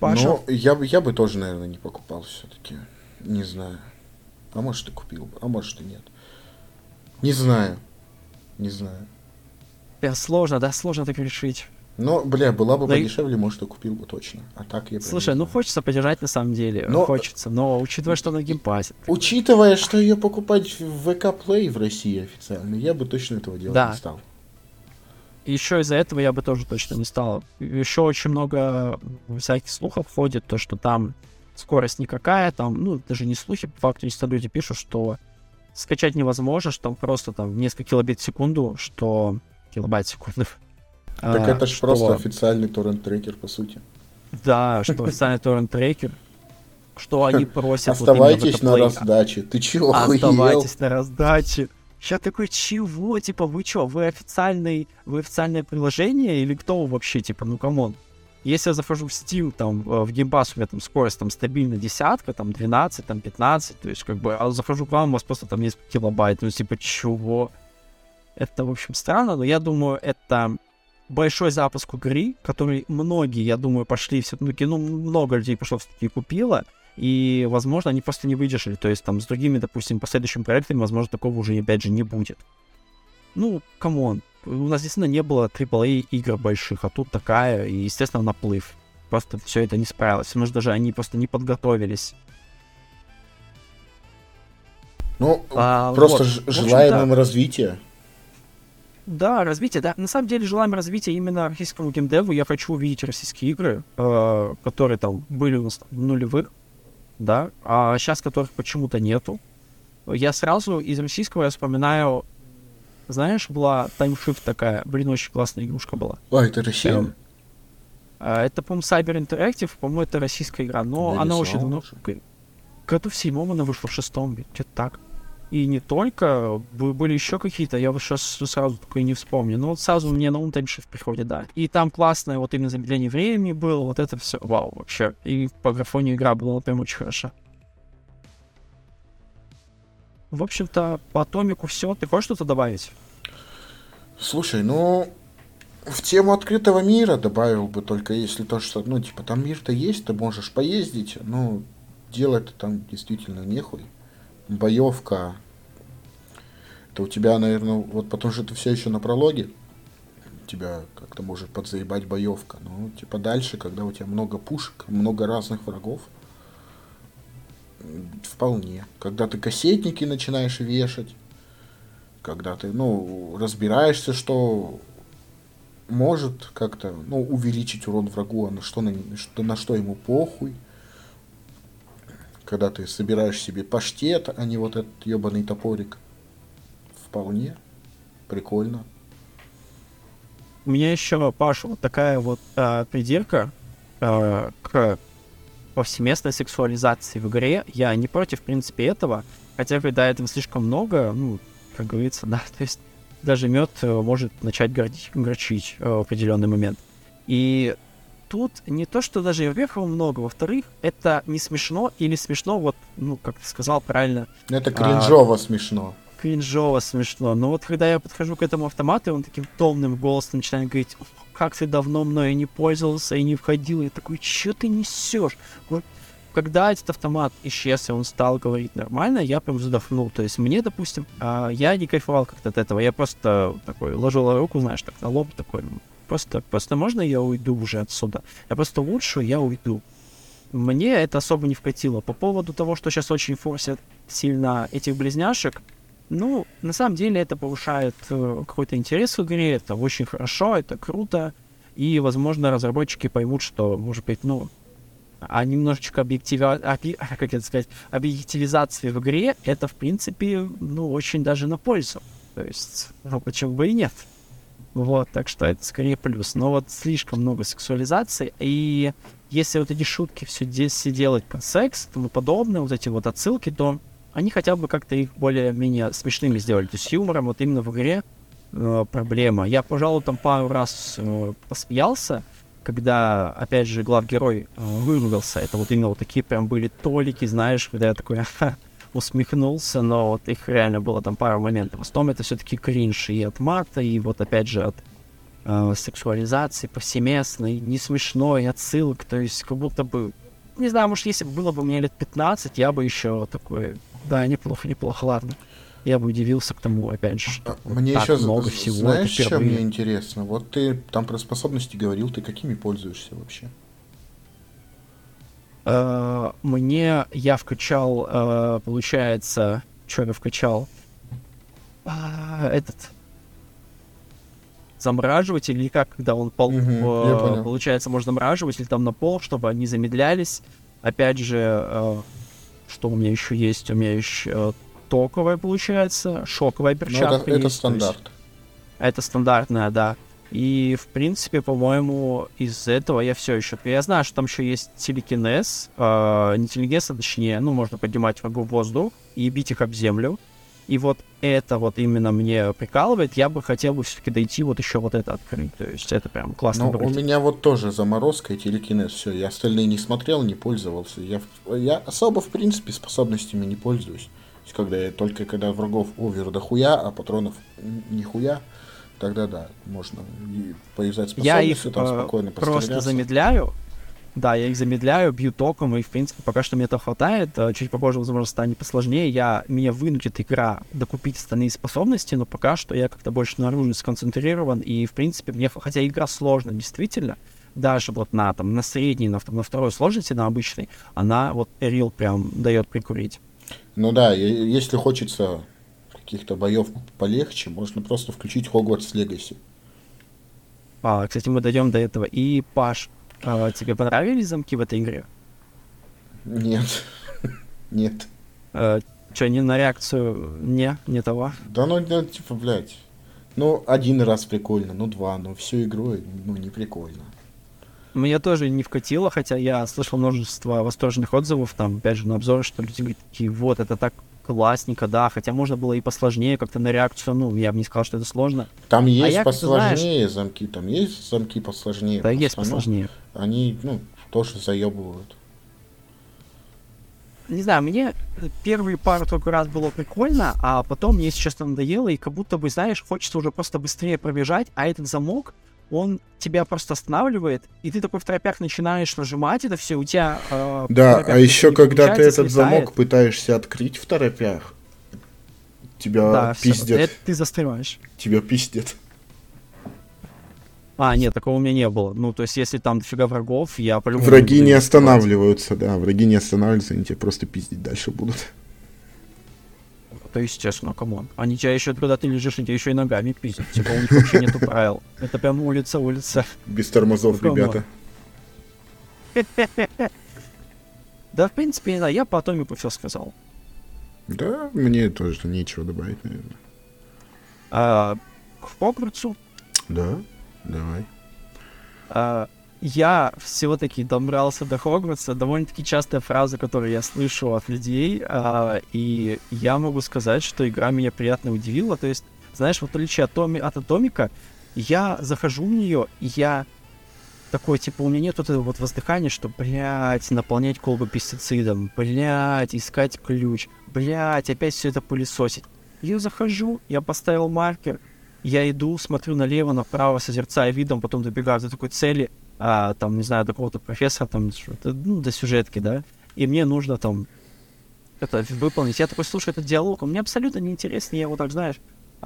Паша? Ну, я, бы- я бы тоже, наверное, не покупал все-таки. Не знаю. А может, и купил бы, а может, и нет. Не знаю. Не знаю. Бля, сложно, да, сложно так решить. Но, бля, была бы Да и- подешевле, может, и купил бы точно. А так я прям Слушай, ну хочется поддержать на самом деле, Но- хочется, но учитывая, что на Game Pass е. Учитывая, что ее покупать в ВК Play в России официально, я бы точно этого делать Да. не стал. Еще из-за этого я бы тоже точно не стал. Еще очень много всяких слухов ходит, то, что там скорость никакая, там, ну, даже не слухи, по факту, если люди пишут, что скачать невозможно, что там просто там несколько килобит в секунду, что килобайт в секунду. Так А, это же что- просто официальный торрент-трекер, по сути. Да, что официальный торрент-трекер, что они просят Оставайтесь на раздаче. Ты чего? Оставайтесь на раздаче. Я такой, чего? Типа, вы чё, вы официальный, вы официальное приложение или кто вообще? Типа, ну come on. Если я захожу в Steam, там, э, в Game Pass у меня там скорость там стабильно десятка, там 12, там 15, то есть как бы, а захожу к вам, у вас просто там несколько килобайт, ну типа, чего? Это, в общем, странно, но я думаю, это большой запуск игры, который многие, я думаю, пошли все-таки, ну, много людей пошло все-таки купило, и, возможно, они просто не выдержали. То есть там с другими, допустим, последующими проектами, возможно, такого уже, опять же, не будет. Ну, come on. У нас действительно не было AAA игр больших, а тут такая, и, естественно, наплыв. Просто все это не справилось. Может, даже они просто не подготовились. Ну, А, просто вот. желаем им развития. Да, развитие, да. На самом деле желаем развития именно российскому геймдеву. Я хочу увидеть российские игры, э, которые там были у нас в нулевых, да, а сейчас которых почему-то нету. Я сразу из российского я вспоминаю, знаешь, была Time Shift такая, блин, очень классная игрушка была. А, это Россия? Эм, А, Это, по-моему, Cyber Interactive, по-моему, это российская игра, но Да она очень давно... Году в седьмом она вышла, в шестом, где-то так. И не только, были еще какие-то, я вот сейчас сразу такой не вспомню. Но вот сразу мне на ум таймшифт приходит, да. И там классное вот именно замедление времени было, вот это все, вау, вообще. И по графоне игра была прям очень хороша. В общем-то, по атомику все. Ты хочешь что-то добавить? Слушай, ну, в тему открытого мира добавил бы только если то, что, ну, типа, там мир-то есть, ты можешь поездить, ну, делать там действительно нехуй. Боевка. Это у тебя, наверное, вот потому что ты все еще на прологе, тебя как-то может подзаебать боевка. Ну, типа дальше, когда у тебя много пушек, много разных врагов, Вполне. Когда ты кассетники начинаешь вешать, когда ты, ну, разбираешься, что может как-то, ну, увеличить урон врагу, а на что, на, что, на что ему похуй. Когда ты собираешь себе паштет, а не вот этот ебаный топорик. Вполне. Прикольно. У меня еще, Паша, вот такая вот э, придирка э, к повсеместной сексуализации в игре. Я не против, в принципе, этого. Хотя, когда этого слишком много, ну, как говорится, да, то есть даже мед э, может начать горчить, горчить э, в определенный момент. И тут не то, что даже во-первых, его много, во-вторых, это не смешно или смешно, вот, ну, как ты сказал правильно. Это кринжово а, смешно. Кринжово смешно. Но вот когда я подхожу к этому автомату, и он таким томным голосом начинает говорить, как ты давно мной не пользовался и не входил, я такой, что ты несешь? Вот когда этот автомат исчез, и он стал говорить нормально, я прям вздохнул. То есть мне, допустим, а, я не кайфовал как-то от этого. Я просто такой ложил руку, знаешь, так на лоб такой. Просто, просто можно я уйду уже отсюда? Я просто лучше, я уйду. Мне это особо не вкатило. По поводу того, что сейчас очень форсят сильно этих близняшек, ну, на самом деле это повышает э, какой-то интерес в игре, это очень хорошо, это круто, и, возможно, разработчики поймут, что, может быть, ну, а немножечко объектива... объ... *laughs* как это сказать, объективизации в игре, это, в принципе, ну, очень даже на пользу. То есть, ну, почему бы и нет. Вот, так что это скорее плюс. Но вот слишком много сексуализации, и если вот эти шутки все здесь все делать про секс и тому подобное, вот эти вот отсылки, то они хотя бы как-то их более-менее смешными сделали. То есть юмором вот именно в игре э, проблема. Я, пожалуй, там пару раз э, посмеялся, когда, опять же, главгерой э, выругался, это вот именно вот такие прям были толики, знаешь, когда я такой усмехнулся, но вот их реально было там пару моментов. В основном это все-таки кринж и от мата, и вот опять же от э, сексуализации повсеместной, не смешной, отсылок, то есть как будто бы, не знаю, может, если бы было бы мне лет 15, я бы еще такой, да, неплохо, неплохо, ладно я бы удивился к тому, опять же, что мне так еще много всего. Знаешь, что мне интересно? Вот ты там про способности говорил, ты какими пользуешься вообще? Uh, мне я вкачал, uh, получается, что я вкачал? Uh, этот замораживатель или как, когда он пол, uh, получается, можно замораживать или там на пол, чтобы они замедлялись. Опять же, что у меня еще есть? У меня еще токовая, получается, шоковая перчатка. Ну, это, это стандарт. Есть, это стандартная, да. И, в принципе, по-моему, из этого я все еще... Я знаю, что там еще есть телекинез, э, не телекинез, а точнее, ну, можно поднимать врагу в воздух и бить их об землю. И вот это вот именно мне прикалывает. Я бы хотел бы все-таки дойти вот еще вот это открыть. То есть это прям классно. Ну, у меня вот тоже заморозка и телекинез. Все, я остальные не смотрел, не пользовался. Я, я особо, в принципе, способностями не пользуюсь есть, когда я, только когда врагов овер дохуя, а патронов нихуя, тогда да, можно и повязать способности, я их, там э, спокойно просто замедляю, да, я их замедляю, бью током, и, в принципе, пока что мне этого хватает. Э, чуть попозже, возможно, станет посложнее. Я, меня вынудит игра докупить остальные способности, но пока что я как-то больше на оружии сконцентрирован, и, в принципе, мне, хотя игра сложная, действительно, даже вот на, там, на средней, на, на второй сложности, на обычной, она вот Эрил прям дает прикурить. Ну да, если хочется каких-то боев полегче, можно просто включить Хогвартс Легаси. А, кстати, мы дойдем до этого. И, Паш, а, тебе понравились замки в этой игре? Нет. *laughs* Нет. А, Че, не на реакцию? Не, не того? Да ну, ну, типа, блядь. Ну, один раз прикольно, ну, два, но всю игру, ну, не прикольно. Мне тоже не вкатило, хотя я слышал множество восторженных отзывов, там, опять же, на обзоры, что люди говорят, такие, вот, это так классненько, да, хотя можно было и посложнее как-то на реакцию, ну, я бы не сказал, что это сложно. Там а есть а посложнее знаешь, замки, там есть замки посложнее. Да, есть посложнее. Они, ну, тоже заебывают. Не знаю, мне первые пару только раз было прикольно, а потом мне, если честно, надоело, и как будто бы, знаешь, хочется уже просто быстрее пробежать, а этот замок, он тебя просто останавливает, и ты такой в тропях начинаешь нажимать это все, у тебя... Э, да, а еще когда ты этот слетает. замок пытаешься открыть в торопях, тебя да, пиздят. Все, это ты застреваешь. Тебя пиздят. А, нет, такого у меня не было. Ну, то есть, если там дофига врагов, я по-любому... Враги не останавливаются, да, враги не останавливаются, они тебя просто пиздить дальше будут. Это естественно, come on. Они тебя еще, когда ты лежишь, они тебя еще и ногами пиздят. Типа, у них вообще нету правил. Это прям улица, улица. Без тормозов, ребята. *laughs* Да, в принципе, да, я по Атомику все сказал. Да, мне тоже нечего добавить, наверное. А, к Хогвартсу Да, давай. А, я все-таки добрался до Хогвартса. Довольно-таки частая фраза, которую я слышу от людей. а, и я могу сказать, что игра меня приятно удивила. То есть, знаешь, в отличие от, Томи, от Атомика, я захожу в нее, и я такой, типа, у меня нет вот этого вот воздыхания, что, блядь, наполнять колбы пестицидом, блядь, искать ключ, блядь, опять все это пылесосить. Я захожу, я поставил маркер, я иду, смотрю налево, направо, созерцая видом, потом добегаю до такой цели, а, там, не знаю, до какого-то профессора, там, ну, до сюжетки, да, и мне нужно там это выполнить. Я такой слушаю этот диалог, он мне абсолютно неинтересный, я его так, знаешь,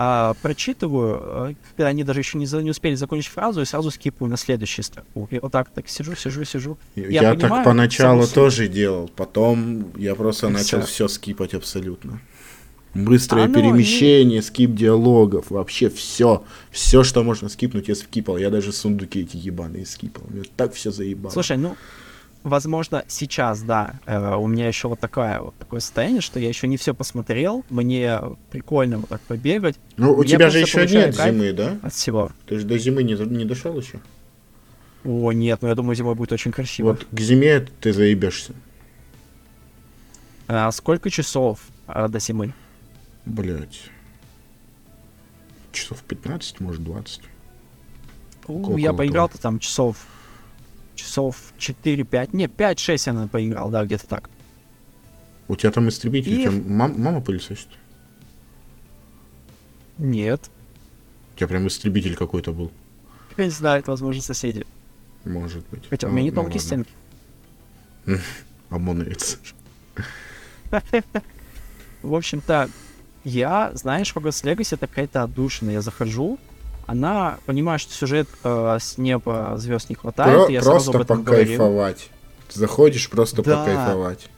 а, прочитываю, а, когда они даже еще не, за- не успели закончить фразу, и сразу скипаю на следующую строку. И вот так, так сижу, сижу, сижу. Я, Я так понимаю поначалу саму суть. тоже делал, потом я просто И начал все скипать абсолютно. Быстрое Оно перемещение, скип диалогов, вообще все. Все, что можно скипнуть, я скипал. Я даже сундуки эти ебаные скипал. Мне так все заебало. Слушай, ну, возможно, сейчас, да, э, у меня еще вот такая вот такое состояние, что я еще не все посмотрел, мне прикольно вот так побегать ну у я тебя же еще нет зимы, да? от всего. Ты же до зимы не, не дошел еще? О, нет, ну я думаю, зимой будет очень красиво. Вот к зиме ты заебешься. А сколько часов а, до зимы? Блять. Часов 15, может 20. У, Около я поиграл-то там часов часов 4-5, не, 5-6 я, наверное, поиграл, да, где-то так. У тебя там истребитель, И- у тебя мам- мама пылесосит? Нет, У тебя прям истребитель какой-то был. я не знаю, это, возможно, соседи. Может быть. Хотя у Ну, меня не ну тонкие ладно. стенки. *laughs* ОМОНовец. *laughs* В общем-то, я, знаешь, Hogwarts Legacy это какая-то отдушина. Я захожу, она понимает, что сюжет э, с неба звезд не хватает, Про- и я сразу об просто этом говорил. покайфовать. Ты заходишь просто Да. покайфовать.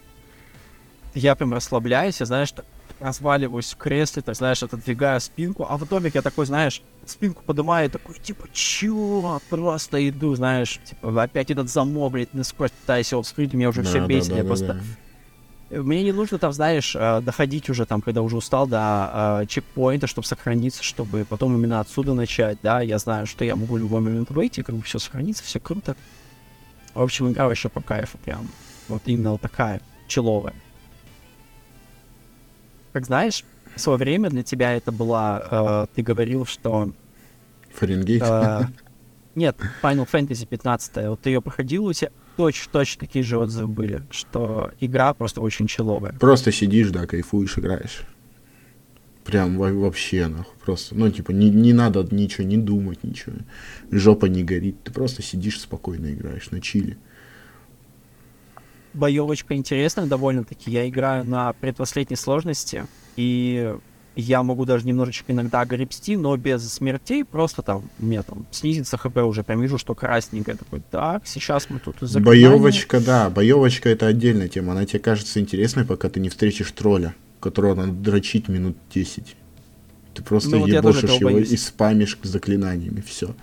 Я прям расслабляюсь, я, знаешь, так разваливаюсь в кресле, так, знаешь, отодвигаю спинку, а в итоге я такой, знаешь, спинку поднимаю, и такой, типа, чё, просто иду, знаешь, типа, опять этот замок, блядь, насквозь пытаюсь его вскрыть, меня уже все Да, бесит, да, я да, просто... да. Мне не нужно там, знаешь, э, доходить уже там, когда уже устал до э, чекпоинта, чтобы сохраниться, чтобы потом именно отсюда начать, да, я знаю, что я могу в любой момент выйти, как бы все сохранится, все круто. В общем, игра вообще по кайфу прям. Вот именно вот такая, человая. Как знаешь, в свое время для тебя это была, э, ты говорил, что Фаренгейт. э, нет, Final Fantasy 15, вот ты ее проходил, у тебя точно-точно такие же отзывы были, что игра просто очень человая. Просто сидишь, да, кайфуешь, играешь. Прям во- вообще, нахуй, просто. Ну, типа, не, не надо ничего, не думать, ничего. Жопа не горит. Ты просто сидишь спокойно играешь на чили. боевочка интересная довольно-таки. Я играю на предпоследней сложности, и я могу даже немножечко иногда гребсти, но без смертей, просто там, у меня там снизится хп уже, прям вижу, что красненькое, такой, так, сейчас мы тут заклинание». Боевочка, да, боевочка это отдельная тема. Она тебе кажется интересной, пока ты не встретишь тролля, которого надо дрочить минут 10. Ты просто Ну, вот ебошишь его боюсь. и спамишь заклинаниями, все.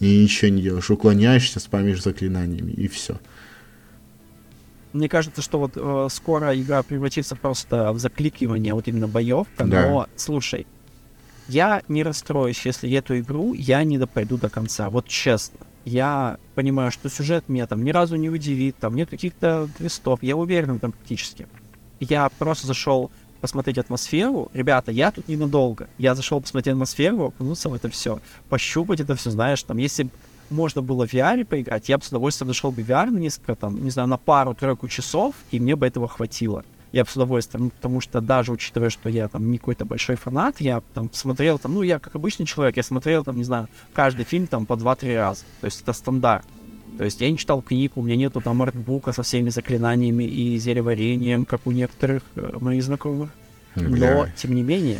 И ничего не делаешь. Уклоняешься, спамишь заклинаниями, и все. Мне кажется, что вот э, скоро игра превратится просто в закликивание, вот именно боевка, Да. но, слушай, я не расстроюсь, если эту игру я не допройду до конца, вот честно. Я понимаю, что сюжет меня там ни разу не удивит, там нет каких-то твистов, я уверен там практически. Я просто зашел посмотреть атмосферу. Ребята, я тут ненадолго. Я зашел посмотреть атмосферу, окунуться в это все, пощупать это все, знаешь, там, если можно было в VR поиграть, я бы с удовольствием зашел бы в VR на несколько, там, не знаю, на пару-тройку часов, и мне бы этого хватило. Я бы с удовольствием, потому что даже учитывая, что я там не какой-то большой фанат, я там смотрел там, ну, я как обычный человек, я смотрел там, не знаю, каждый фильм там по 2-3 раза. То есть это стандарт. То есть я не читал книгу, у меня нету там артбука со всеми заклинаниями и зелеварением, как у некоторых э, моих знакомых. Но, тем не менее,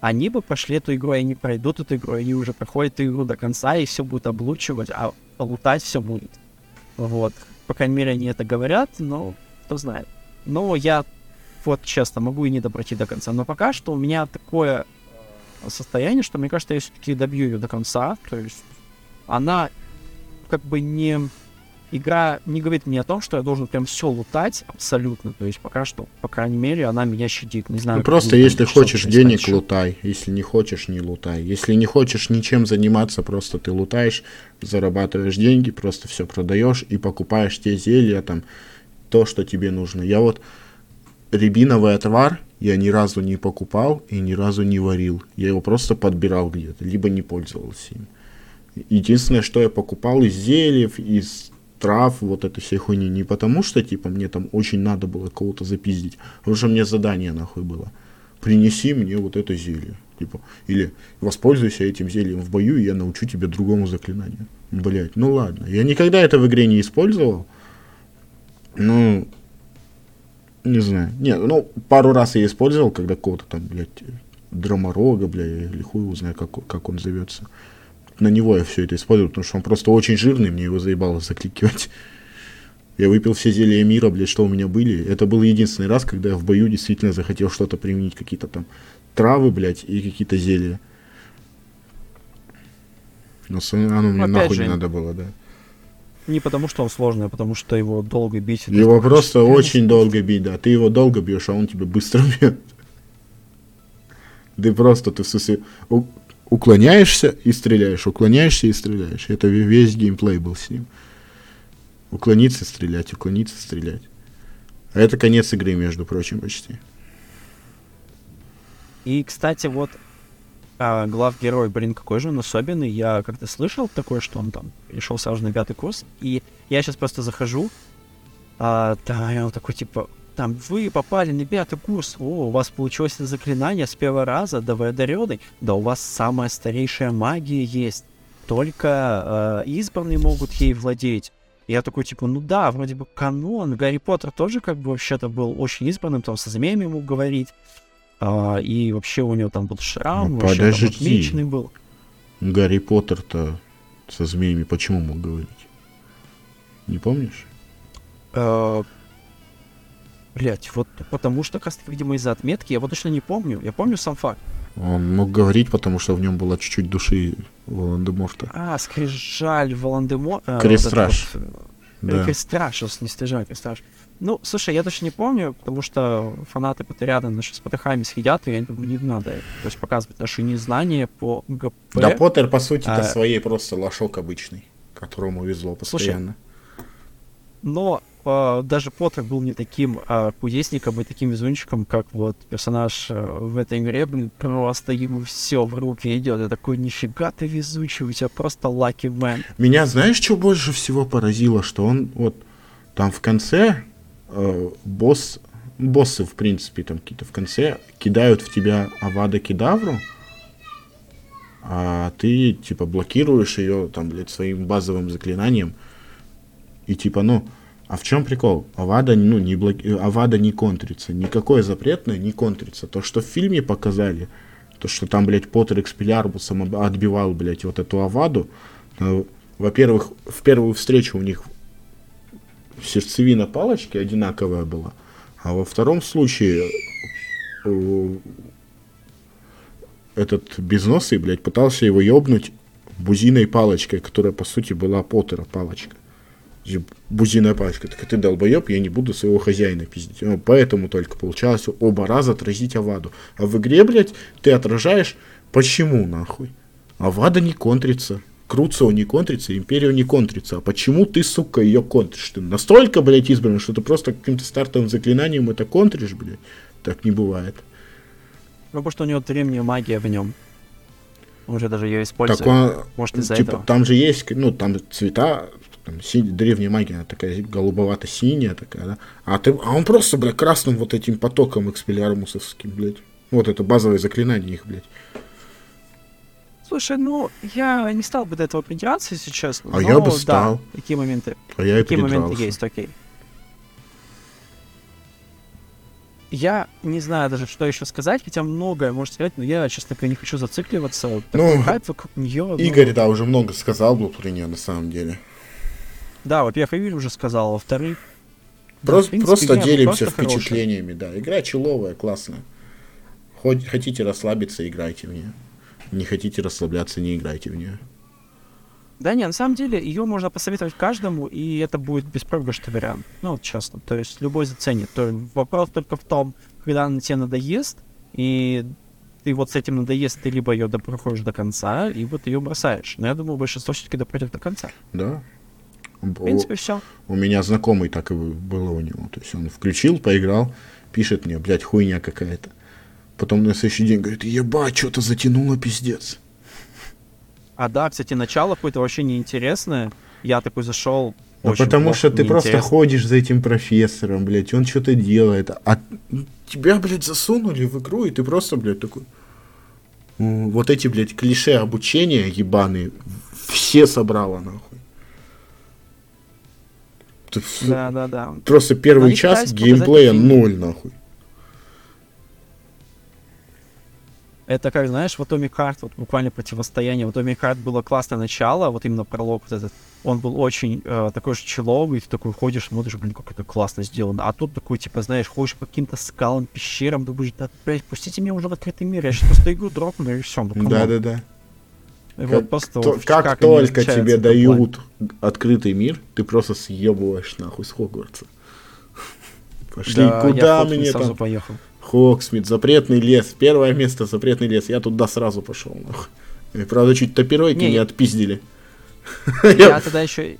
они бы прошли эту игру, и они пройдут эту игру, они уже проходят игру до конца, и все будут облучивать, а лутать все будет. Вот. По крайней мере, они это говорят, но кто знает. Но я вот честно могу и не допройти до конца. Но пока что у меня такое состояние, что мне кажется, я все-таки добью ее до конца. То есть она как бы не игра не говорит мне о том, что я должен прям все лутать абсолютно. То есть пока что, по крайней мере, она меня щадит. Не знаю. Ну, просто если хочешь денег, еще. лутай. Если не хочешь, не лутай. Если не хочешь ничем заниматься, просто ты лутаешь, зарабатываешь деньги, просто все продаешь и покупаешь те зелья, там, то, что тебе нужно. Я вот рябиновый отвар я ни разу не покупал и ни разу не варил. Я его просто подбирал где-то, либо не пользовался им. Единственное, что я покупал из зельев, из трав, вот этой всей хуйни, не потому что, типа, мне там очень надо было кого-то запиздить, а потому что мне задание нахуй было. Принеси мне вот это зелье. Типа, или воспользуйся этим зельем в бою, и я научу тебя другому заклинанию. Блять, ну ладно. Я никогда это в игре не использовал. Ну, не знаю. Не, ну, пару раз я использовал, когда кого-то там, блядь, драморога, бля, или хуй его знаю, как, как он зовется на него я все это использую, потому что он просто очень жирный, мне его заебало закликивать. Я выпил все зелья мира, блядь, что у меня были. Это был единственный раз, когда я в бою действительно захотел что-то применить, какие-то там травы, блядь, и какие-то зелья. Но оно мне Опять нахуй же, не надо было, да. Не потому, что он сложный, а потому, что его долго бить. Его просто очень долго бить, да. Ты его долго бьешь, а он тебя быстро *laughs* бьет. Ты просто, ты в смысле, уклоняешься и стреляешь, уклоняешься и стреляешь. Это весь геймплей был с ним. Уклониться, стрелять, уклониться, стрелять. А это конец игры, между прочим, почти. И, кстати, вот а, глав-герой, блин, какой же он особенный. Я как-то слышал такое, что он там пришел сразу на пятый курс. И я сейчас просто захожу, а, да, и он такой, типа, там, вы попали на пятый курс, о, у вас получилось заклинание с первого раза, да вы одаренный, да у вас самая старейшая магия есть, только э, избранные могут ей владеть. я такой, типа, ну да, вроде бы канон, Гарри Поттер тоже как бы вообще-то был очень избранным, там со змеями мог говорить, а, и вообще у него там был шрам, ну, вообще подожди. там отмеченный был. Гарри Поттер-то со змеями почему мог говорить? Не помнишь? Блять, вот потому что, как видимо, из-за отметки, я вот точно не помню. Я помню сам факт. Он мог говорить, потому что в нем было чуть-чуть души Волан-де-Морта. А, скрижаль Волан-де-Морта. Крестраж. Вот да. Крестраж, не стража, крестраж. Ну, слушай, я точно не помню, потому что фанаты Поттериада наши с потахами съедят, и я думаю, не надо то есть показывать наши незнания по ГП. Да, Поттер, по сути, а... своей просто лошок обычный, которому везло постоянно. Слушай, но э, даже Поттер был не таким э, кудесником и таким везунчиком, как вот персонаж э, в этой игре, блин, просто ему все в руки идет. Я такой, нифига ты везучий, у тебя просто лаки мэн. Меня знаешь, что больше всего поразило, что он вот там в конце э, босс, боссы, в принципе, там какие-то в конце кидают в тебя Авада Кедавру, а ты, типа, блокируешь ее, там, блядь, своим базовым заклинанием, и, типа, ну, а в чем прикол? Авада, ну, не блоки... Авада не контрится. Никакое запретное не контрится. То, что в фильме показали, то, что там, блядь, Поттер Экспелярбусом отбивал, блядь, вот эту Аваду, ну, во-первых, в первую встречу у них сердцевина палочки одинаковая была, а во втором случае э, этот безносый, блядь, пытался его ёбнуть бузиной палочкой, которая, по сути, была Поттера палочка бузиная пачка. Так ты долбоеб, я не буду своего хозяина пиздить. Ну, поэтому только получалось оба раза отразить Аваду. А в игре, блядь, ты отражаешь почему, нахуй? Авада не контрится. Круцо не контрится, Империя не контрится. А почему ты, сука, ее контришь? Ты настолько, блядь, избран, что ты просто каким-то стартовым заклинанием это контришь, блядь? Так не бывает. Ну, потому что у него древняя магия в нем. Он уже даже ее использует. Так он, Может, из-за типа, этого. Там же есть, ну, там цвета там, си, древняя магия, она такая голубовато-синяя такая, да, а, ты, а он просто, бля, красным вот этим потоком экспелиармусовским, блядь. Вот это базовое заклинание их, блядь. Слушай, ну, я не стал бы до этого придираться, если честно. А но, я бы стал. Да, такие моменты. А я и Такие моменты есть, окей. я не знаю даже, что еще сказать, хотя многое можно сказать, но я, честно говоря, не хочу зацикливаться. Ну, хайп вокруг нее. ну, Игорь, да, уже много сказал был про нее на самом деле. Да, во-первых, Игорь уже сказал, а во-вторых... да, Просто, в принципе, просто игра делимся просто хорошая. впечатлениями, да. Игра человая, классная. Хоть хотите расслабиться, играйте в нее. Не хотите расслабляться, не играйте в нее. Да не, на самом деле, ее можно посоветовать каждому, и это будет беспроигрышный вариант. Ну, вот честно. То есть любой заценит. То есть вопрос только в том, когда она тебе надоест, и ты вот с этим надоест, ты либо ее проходишь до конца, либо ты ее бросаешь. Но я думаю, большинство все-таки допройдет до конца. Да. В принципе, все. У меня знакомый так и было у него. То есть он включил, поиграл, пишет мне, блядь, хуйня какая-то. Потом на следующий день говорит, ебать, что-то затянуло, пиздец. А да, кстати, начало какое-то вообще неинтересное. Я такой зашел. Ну, потому плохо, что ты просто ходишь за этим профессором, блядь, он что-то делает. А тебя, блядь, засунули в игру, и ты просто, блядь, такой... «М, Вот эти, блядь, клише обучения ебаные, все собрала, нахуй. Да, да, да. Просто первый час геймплея ноль, нахуй. Это как, знаешь, в Atomic Heart, вот буквально противостояние. В Atomic Heart было классное начало, вот именно пролог вот этот. Он был очень э, такой же человый, ты такой ходишь, смотришь, блин, как это классно сделано. А тут такой, типа, знаешь, ходишь по каким-то скалам, пещерам, думаешь, да, блядь, пустите меня уже в открытый мир, я сейчас просто игру дропну, и все. Ну. Да-да-да. И вот Как, просто то- как они только тебе плане. дают открытый мир, ты просто съебываешь нахуй с Хогвартса. *laughs* Пошли, Да, я куда Хогвартс мне там? поехал. Хоксмит, запретный лес. Первое место, запретный лес. Я туда сразу пошел. нахуй. И, правда, чуть топиройки Не, не я- отпиздили. Я *laughs* тогда еще...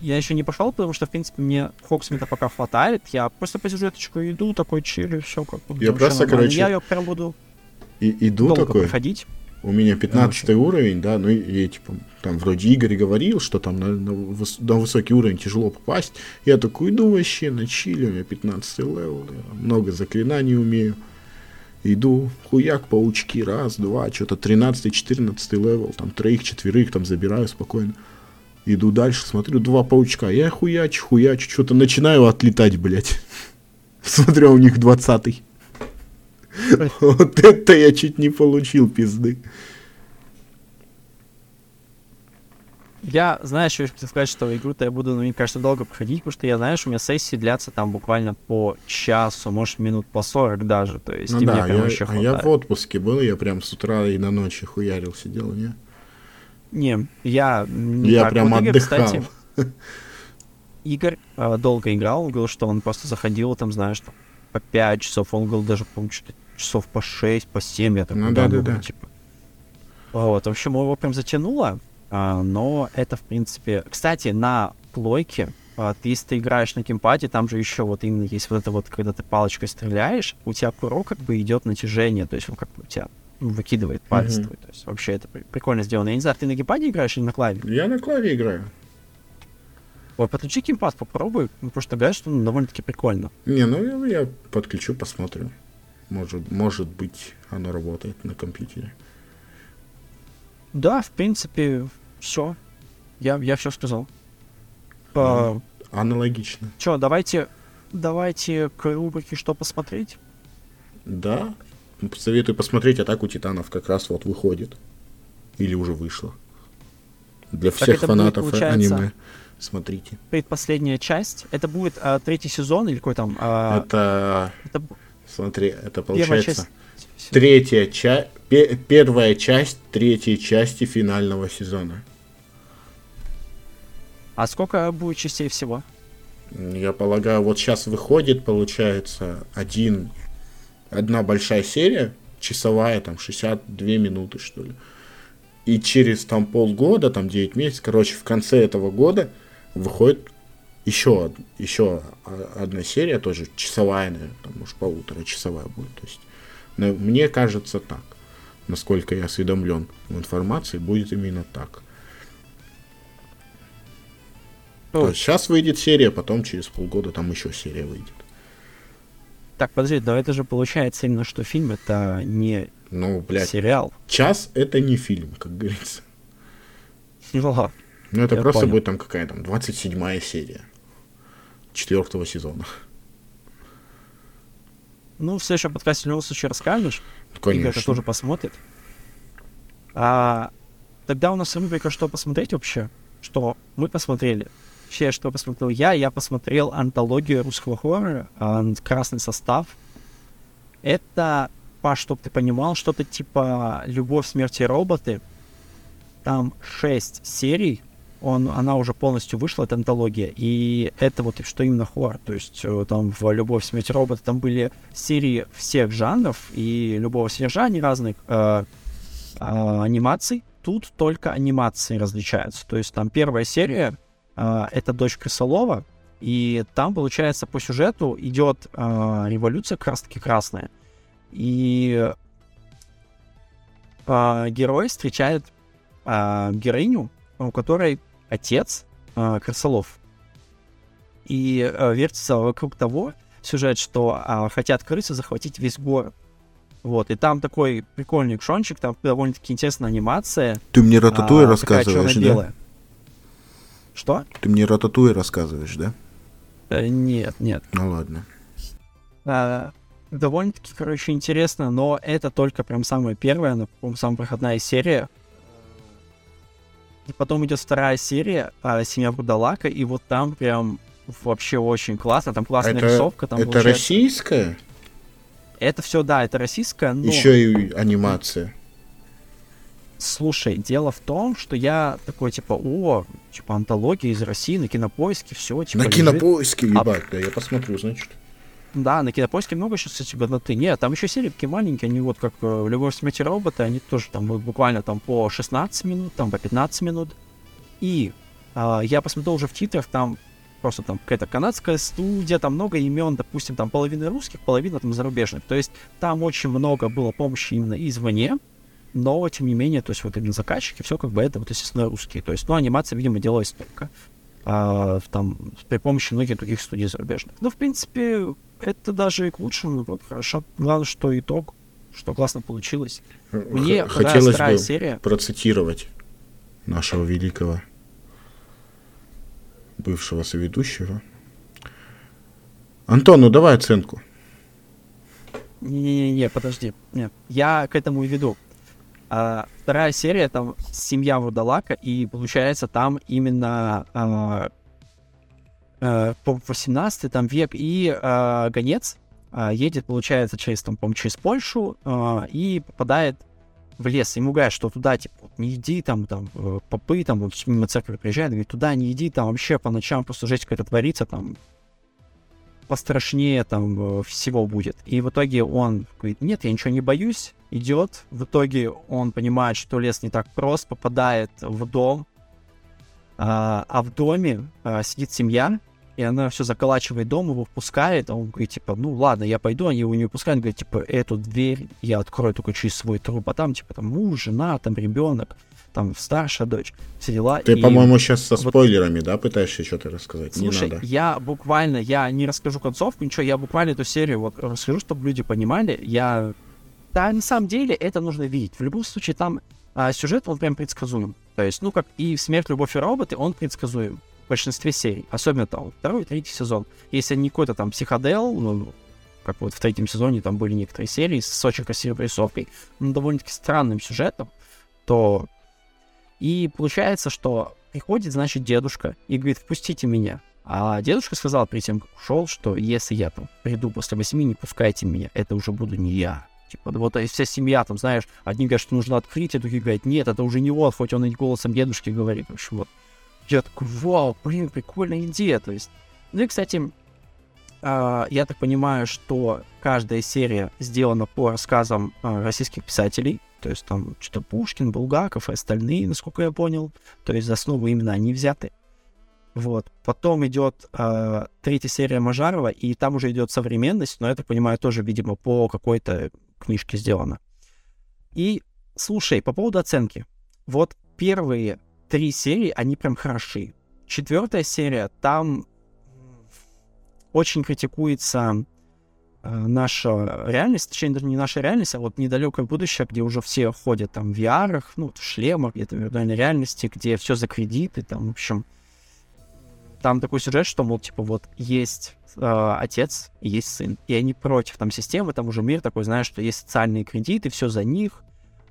Я еще не пошел, потому что, в принципе, мне Хоксмита пока хватает. Я просто по сюжеточку иду, такой чили, все как бы. Я просто, короче, Я ее прям буду И иду такой. проходить. У меня 15 уровень, да, ну и, и, типа, там вроде Игорь говорил, что там на, на выс- на высокий уровень тяжело попасть. Я такой иду вообще на чили, у меня 15 левел, я много заклинаний умею. Иду, хуяк, паучки, раз, два, что-то 13-14 level, там троих-четверых там забираю спокойно. Иду дальше, смотрю, два паучка, я хуяч, хуяч, что-то начинаю отлетать, блядь. *laughs* Смотрю, а у них 20 Вот это я чуть не получил пизды. Я, знаешь, еще хотел сказать, что игру-то я буду, ну, мне кажется, долго проходить, потому что я, знаешь, у меня сессии длятся там буквально по часу, может, минут по 40 даже, то есть Ну и мне да, прям я, вообще а я хватает. в отпуске был, я прям с утра и до ночи хуярил, сидел, не? Не, я не Я так. прям Вот Игорь, отдыхал. кстати, Игорь э, долго играл, он говорил, что он просто заходил там, знаешь, по 5 часов, он говорил даже, по-моему, что-то часов по 6, по 7, я такой, Ну да, да-да-да. ну, типа. Вот, в общем, его прям затянуло, а, но это, в принципе... Кстати, на плойке, а, ты, если ты играешь на геймпаде, там же еще вот именно есть вот это вот, когда ты палочкой стреляешь, у тебя курок как бы идет натяжение, то есть он как бы у тебя ну, выкидывает палец Мгм. твой. То есть вообще это при- прикольно сделано. Я не знаю, ты на геймпаде играешь или на клаве? Я на клаве играю. Ой, подключи геймпад, попробуй, ну, потому что говорят, что ну, довольно-таки прикольно. Не, ну я, я подключу, посмотрю. Может, может быть, оно работает на компьютере. Да, в принципе, все. Я, я все сказал. По... Аналогично. Че, давайте, давайте к рубрике «Что посмотреть?» Да. Советую посмотреть «Атаку титанов» как раз вот выходит. Или уже вышло. Для Так всех будет, фанатов получается, аниме. Смотрите. Предпоследняя часть. Это будет а, третий сезон или какой там? а, это, это смотри, это получается часть. третья часть, первая часть третьей части финального сезона. А сколько будет частей всего? Я полагаю, вот сейчас выходит, получается, один, одна большая серия, часовая, там, 62 минуты, что ли. И через там полгода, там 9 месяцев, короче, в конце этого года выходит еще, еще одна серия, тоже часовая, наверное, там, может, полутора часовая будет. То есть, но мне кажется так, насколько я осведомлен в информации, будет именно так. То Ну, есть сейчас выйдет серия, потом через полгода там еще серия выйдет. так, подожди, да это же получается именно, что фильм это не Ну, блядь, сериал. час это не фильм, как говорится. Ну, ладно. Ну, это просто понял. будет там какая там 27 серия четвертого сезона. Ну, в следующем подкасте в любом случае расскажешь. Конечно. Игорь это тоже посмотрит. А, тогда у нас рубрика «Что посмотреть вообще?» Что мы посмотрели. Вообще, что посмотрел я? Я посмотрел антологию русского хоррора а, «Красный состав». Это, Паш, чтоб ты понимал, что-то типа «Любовь, смерти роботы». Там шесть серий, он, она уже полностью вышла, эта антология, и это вот что именно хоррор, то есть э, там в «Любовь, смерть робота» там были серии всех жанров и любого содержания разных э, э, анимаций, тут только анимации различаются, то есть там первая серия э, это «Дочь Крысолова», и там, получается, по сюжету идет э, революция как раз-таки красная, и э, герой встречает э, героиню, у которой отец э, Крысолов. И э, вертится вокруг того сюжет, что э, хотят крысы захватить весь город. Вот, и там такой прикольный экшончик, там довольно-таки интересная анимация. Ты мне рататуй а, рассказываешь, да? Что? Ты мне рататуй рассказываешь, да? Э, нет, нет. Ну ладно. А, довольно-таки, короче, интересно, но это только прям самая первая, ну, по-моему, самая проходная серия. И потом идет вторая серия а, «Семья Бурдалака», и вот там прям вообще очень классно, там классная это, рисовка. Там это получается... российская? Это все, да, это российская, но... Еще и анимация. Слушай, дело в том, что я такой, типа, о, типа, антология из России на кинопоиске, все, типа, На лежит. кинопоиске, А- ебать, да, я посмотрю, значит. Да, на кинопоиске много сейчас, кстати, годноты. Нет, там еще серии маленькие, они вот как э, в «Любовь, смерти и роботы», они тоже там буквально там по 16 минут, там по 15 минут. И а, я посмотрел уже в титрах, там просто там какая-то канадская студия, там много имен, допустим, там половина русских, половина там зарубежных. То есть там очень много было помощи именно извне, но тем не менее, то есть вот именно заказчики, все как бы это вот, естественно, русские. То есть, ну, анимация, видимо, делалась только а, там при помощи многих других студий зарубежных. Ну, в принципе, это даже и к лучшему, вот, хорошо. Главное, что итог, что классно получилось. Мне Хотелось вторая бы серия. процитировать нашего великого бывшего соведущего. Антон, ну давай оценку. Не-не-не, подожди. Нет, я к этому и веду. А, вторая серия, там семья Вурдалака, и получается там именно а, а, по 18 там век, и а, гонец а, едет, получается, через, там, по через Польшу а, и попадает в лес. Ему говорят, что туда, типа, не иди, там, там, э, попы, там, вот, мимо церкви приезжают, говорит, туда не иди, там вообще по ночам просто жесть какая-то творится, там, пострашнее там э, всего будет. И в итоге он говорит, нет, я ничего не боюсь, идет. В итоге он понимает, что лес не так прост, попадает в дом, а, в доме сидит семья, и она все заколачивает дом, его впускает, а он говорит, типа, ну ладно, я пойду, они его не пускают, он говорит, типа, эту дверь я открою только через свой труп, а там, типа, там муж, жена, там ребенок, там старшая дочь, все дела. Ты, И- по-моему, сейчас со вот- спойлерами, да, пытаешься что-то рассказать? Слушай, не надо. я буквально, я не расскажу концовку, ничего, я буквально эту серию вот расскажу, чтобы люди понимали. Я... Да, на самом деле это нужно видеть. В любом случае там а, сюжет, он прям предсказуем. То есть, ну, как и «Смерть, любовь и роботы», он предсказуем в большинстве серий. Особенно там второй, третий сезон. Если не какой-то там психодел, ну, как вот в третьем сезоне там были некоторые серии с очень красивой рисовкой, но довольно-таки странным сюжетом, то и получается, что приходит, значит, дедушка и говорит, впустите меня. А дедушка сказал перед тем, как ушел, что если я там приду после восьми, не пускайте меня, это уже буду не я. Типа, вот вся семья, там, знаешь, одни говорят, что нужно открыть, а другие говорят, нет, это уже не он, хоть он и голосом дедушки говорит. В общем, вот. Я такой, вау, блин, прикольная идея, то есть. Ну и, кстати, а, я так понимаю, что каждая серия сделана по рассказам а, российских писателей, то есть там что-то Пушкин, Булгаков и остальные, насколько я понял. То есть за основу именно они взяты. Вот. Потом идет э, третья серия Мажарова, и там уже идет современность, но я так понимаю, тоже, видимо, по какой-то книжке сделано. И слушай, по поводу оценки. Вот первые три серии, они прям хороши. Четвертая серия, там очень критикуется э, наша реальность, точнее, даже не наша реальность, а вот недалекое будущее, где уже все ходят там в VR, ну, в шлемах, где-то в виртуальной реальности, где все за кредиты, там, в общем, там такой сюжет, что, мол, типа, вот есть э, отец и есть сын, и они против там системы, там уже мир такой, знаешь, что есть социальные кредиты, все за них,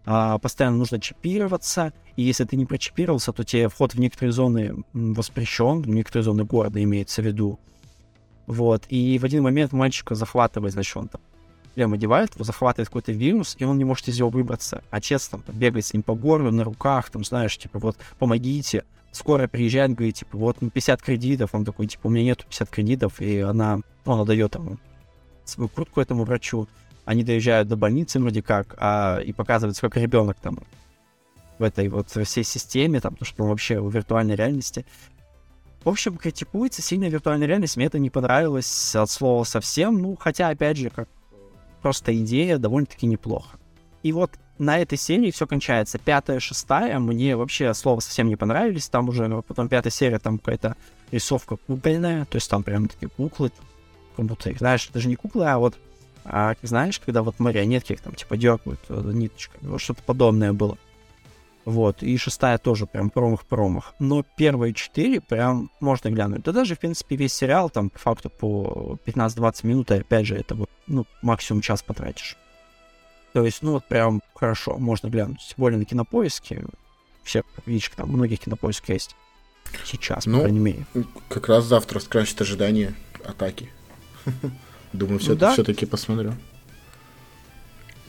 постоянно нужно чипироваться, и если ты не прочипировался, то тебе вход в некоторые зоны воспрещен, в некоторые зоны города имеется в виду. Вот, и в один момент мальчика захватывает, значит, он там прям одевает, его захватывает какой-то вирус, и он не может из него выбраться. Отец там бегает с ним по городу на руках, там, знаешь, типа, вот, помогите скоро приезжает, говорит, типа, вот 50 кредитов, он такой, типа, у меня нету 50 кредитов, и она, он отдает ему свою куртку этому врачу, они доезжают до больницы вроде как, а, и показывается, как ребенок там в этой вот всей системе, там, то, что он вообще в виртуальной реальности. В общем, критикуется сильно виртуальная реальность, мне это не понравилось от слова совсем, ну, хотя, опять же, как просто идея довольно-таки неплохо. И вот на этой серии все кончается. Пятая, шестая, мне вообще слова совсем не понравились. Там уже ну, потом пятая серия, там какая-то рисовка кукольная, то есть там прям такие куклы, как будто знаешь, даже не куклы, а вот, а, знаешь, когда вот марионетки их там типа дергают э, ниточками, вот что-то подобное было. Вот, и шестая тоже прям промах-промах. Но первые четыре прям можно глянуть. Да даже, в принципе, весь сериал там по факту по 15-20 минут, и опять же, это вот, ну, максимум час потратишь. То есть, ну вот прям хорошо, можно глянуть. Тем более на кинопоиске. Все, видишь, там многие кинопоиски есть. Сейчас, ну, по крайней мере. Как раз завтра скрасит ожидание атаки. *laughs* Думаю, все, ну, да. все-таки посмотрю.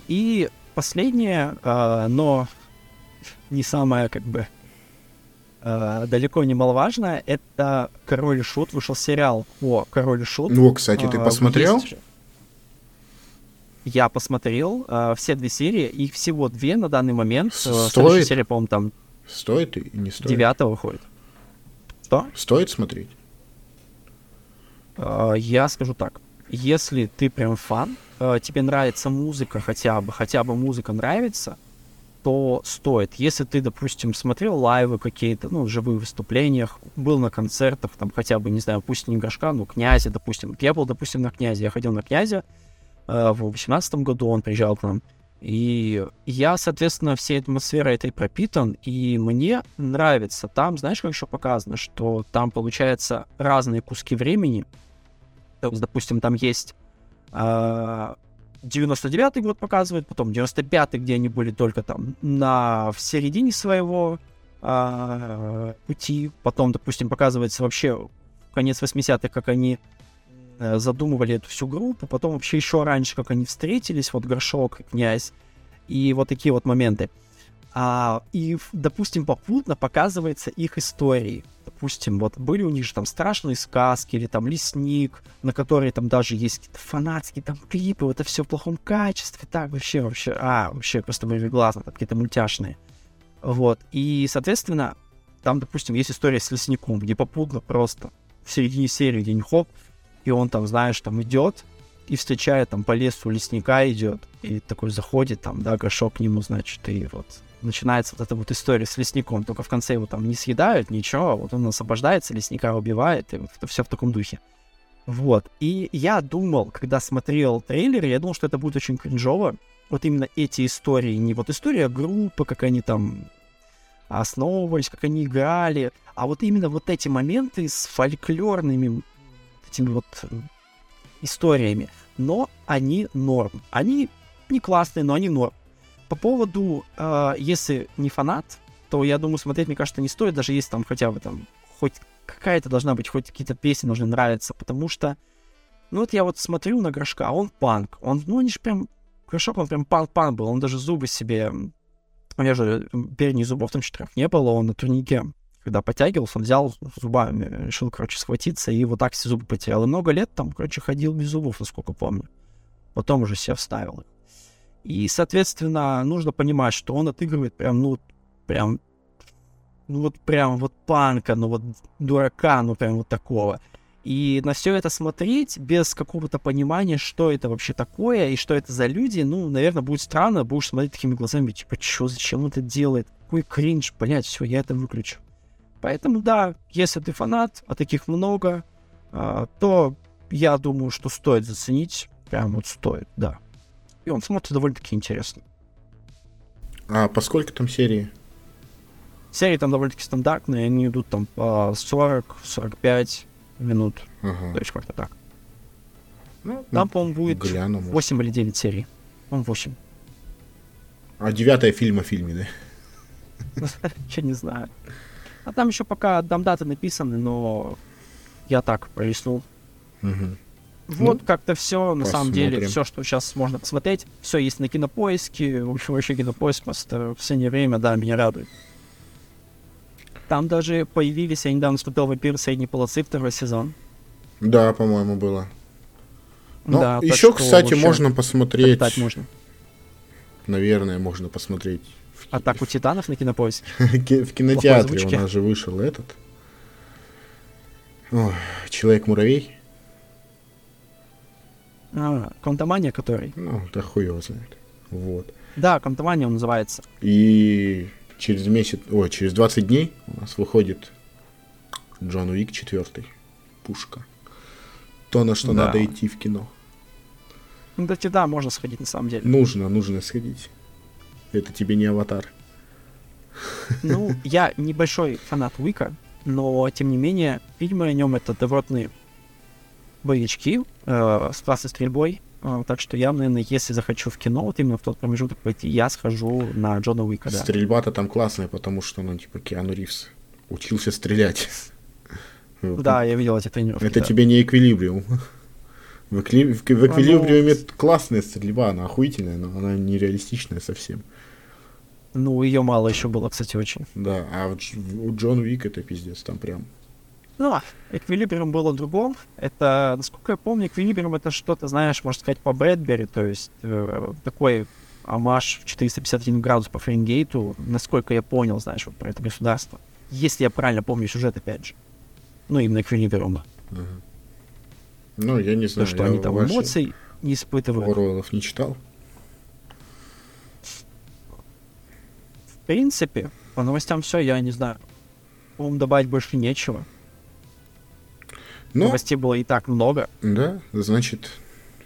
И последнее, э, но не самое, как бы, э, далеко не маловажное, это Король и Шут. Вышел сериал о Король и Шут. Ну, кстати, ты э, посмотрел? Есть я посмотрел э, все две серии, их всего две на данный момент. Э, стоит? серия, по-моему, там... Стоит и не стоит? Девятого выходит. Что? Стоит смотреть? Э, я скажу так. Если ты прям фан, э, тебе нравится музыка хотя бы, хотя бы музыка нравится, то стоит. Если ты, допустим, смотрел лайвы какие-то, ну, живые выступлениях, был на концертах, там, хотя бы, не знаю, пусть не Гашка, ну, Князя, допустим. Я был, допустим, на Князе, я ходил на Князя, Э, в 2018 году он приезжал к нам. И я, соответственно, всей атмосферой этой пропитан, и мне нравится. Там, знаешь, как еще показано, что там, получается, разные куски времени. Допустим, там есть э, 99-й год показывает, потом 95-й, где они были только там на в середине своего э, пути. Потом, допустим, показывается вообще конец 80-х, как они Э, задумывали эту всю группу, потом вообще еще раньше, как они встретились, вот Горшок и Князь, и вот такие вот моменты. А, и, допустим, попутно показывается их истории. Допустим, вот были у них же там страшные сказки, или там лесник, на который там даже есть какие-то фанатские там клипы, вот это все в плохом качестве, так вообще, вообще, а, вообще просто были глаза, какие-то мультяшные. Вот, и, соответственно, там, допустим, есть история с лесником, где попутно просто в середине серии день хоп, и он там, знаешь, там идет и встречает там по лесу лесника идет, и такой заходит там, да, горшок к нему, значит, и вот начинается вот эта вот история с лесником, только в конце его там не съедают, ничего, вот он освобождается, лесника убивает, и вот это все в таком духе. Вот, и я думал, когда смотрел трейлер, я думал, что это будет очень кринжово, вот именно эти истории, не вот история группы, как они там основывались, как они играли, а вот именно вот эти моменты с фольклорными этими вот э, историями. Но они норм. Они не классные, но они норм. По поводу, э, если не фанат, то я думаю, смотреть, мне кажется, не стоит, даже если там хотя бы там хоть какая-то должна быть, хоть какие-то песни должны нравиться, потому что, ну вот я вот смотрю на Грошка, он панк, он, ну они же прям, Грошок, он прям панк-панк был, он даже зубы себе, у меня же передних зубов там четырех не было, он на турнике когда подтягивался, он взял зубами, решил, короче, схватиться и вот так все зубы потерял. И много лет там, короче, ходил без зубов, насколько помню. Потом уже себе вставил. И, соответственно, нужно понимать, что он отыгрывает прям, ну, прям, ну вот прям вот панка, ну вот дурака, ну прям вот такого. И на все это смотреть без какого-то понимания, что это вообще такое и что это за люди, ну, наверное, будет странно, будешь смотреть такими глазами, типа, что, зачем он это делает? Какой кринж, блядь, все, я это выключу. Поэтому да, если ты фанат, а таких много, а, то я думаю, что стоит заценить. Прям вот стоит, да. И он смотрится довольно-таки интересно. А по сколько там серии? Серии там довольно-таки стандартные, они идут там по 40-45 минут. Ага. То есть как-то так. Ну, Там, по-моему, будет гляну, может. 8 или 9 серий. По-моему, 8. А девятая фильм о фильме, да? *laughs* Я не знаю. А там еще пока там даты написаны, но я так пролистнул. Мгм. Вот Ну, как-то все, на самом деле, все, что сейчас можно посмотреть, все есть на кинопоиске. В общем, вообще кинопоиск просто в последнее время, да, меня радует. Там даже появились, я недавно смотрел «Вампир средней полосы» второй сезон. Да, по-моему, было. Ну, да, так еще, что кстати, можно посмотреть. можно. Наверное, можно посмотреть. в Атаку титанов на кинопоиске. *laughs* ки- В кинотеатре у нас же вышел этот. Человек-муравей. А, Квантомания, который. Ну, да хуй его знает. Вот. Да, Квантомания он называется. И через месяц, ой, через 20 дней у нас выходит Джон Уик 4. Пушка. То, на что Да. надо идти в кино. Ну, кстати, да, можно сходить на самом деле. Нужно, нужно сходить. Это тебе не аватар. Ну, *laughs* я небольшой фанат Уика, но, тем не менее, фильмы о нем это добротные боевички э, с классной стрельбой. Э, так что я, наверное, если захочу в кино, вот именно в тот промежуток пойти, я схожу на Джона Уика, да. Стрельба-то там классная, потому что, ну, типа, Киану Ривз учился стрелять. *laughs* Да, я видел эти тренировки. Это да. тебе не эквилибриум. *laughs* В, экли- в- в эквилибриуме классная стрельба, она охуительная, но она нереалистичная совсем. Ну, ее мало еще было, кстати, очень. Да, а у Джон Уик это пиздец, там прям. Ну, а, Эквилибриум было другом. Это, насколько я помню, Эквилибриум это что-то, знаешь, можно сказать, по Брэдбери, то есть э, такой амаш в 451 градус по Фаренгейту, насколько я понял, знаешь, вот про это государство. Если я правильно помню сюжет, опять же. Ну, именно Эквилибриума. Ну, я не То, знаю. что я они там эмоций не испытывают. Оруэллов не читал. В принципе, по новостям все, я не знаю. По-моему, добавить больше нечего. Ну, Новостей было и так много. да, значит,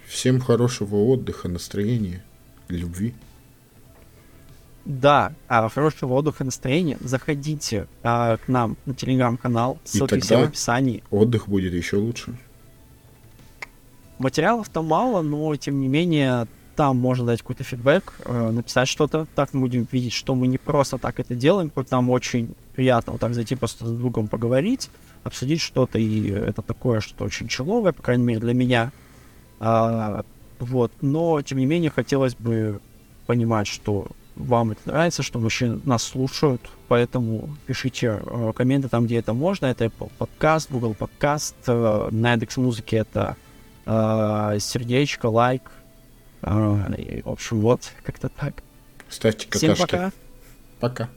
всем хорошего отдыха, настроения, любви. Да, а хорошего отдыха настроения. Заходите а, к нам на телеграм-канал. И Ссылки все в описании. Отдых будет еще лучше. Материалов там мало, но тем не менее там можно дать какой-то фидбэк, э, написать что-то. Так мы будем видеть, что мы не просто так это делаем, хоть нам очень приятно вот так зайти просто с другом поговорить, обсудить что-то, и это такое, что очень человое, по крайней мере, для меня. А, вот, но тем не менее хотелось бы понимать, что вам это нравится, что вообще нас слушают, поэтому пишите э, комменты там, где это можно. Это Apple Podcast, Google Podcast, э, на Яндекс.Музыке это э, сердечко, лайк. Э, в общем, вот, как-то так. Ставьте Всем какашки. пока. Пока.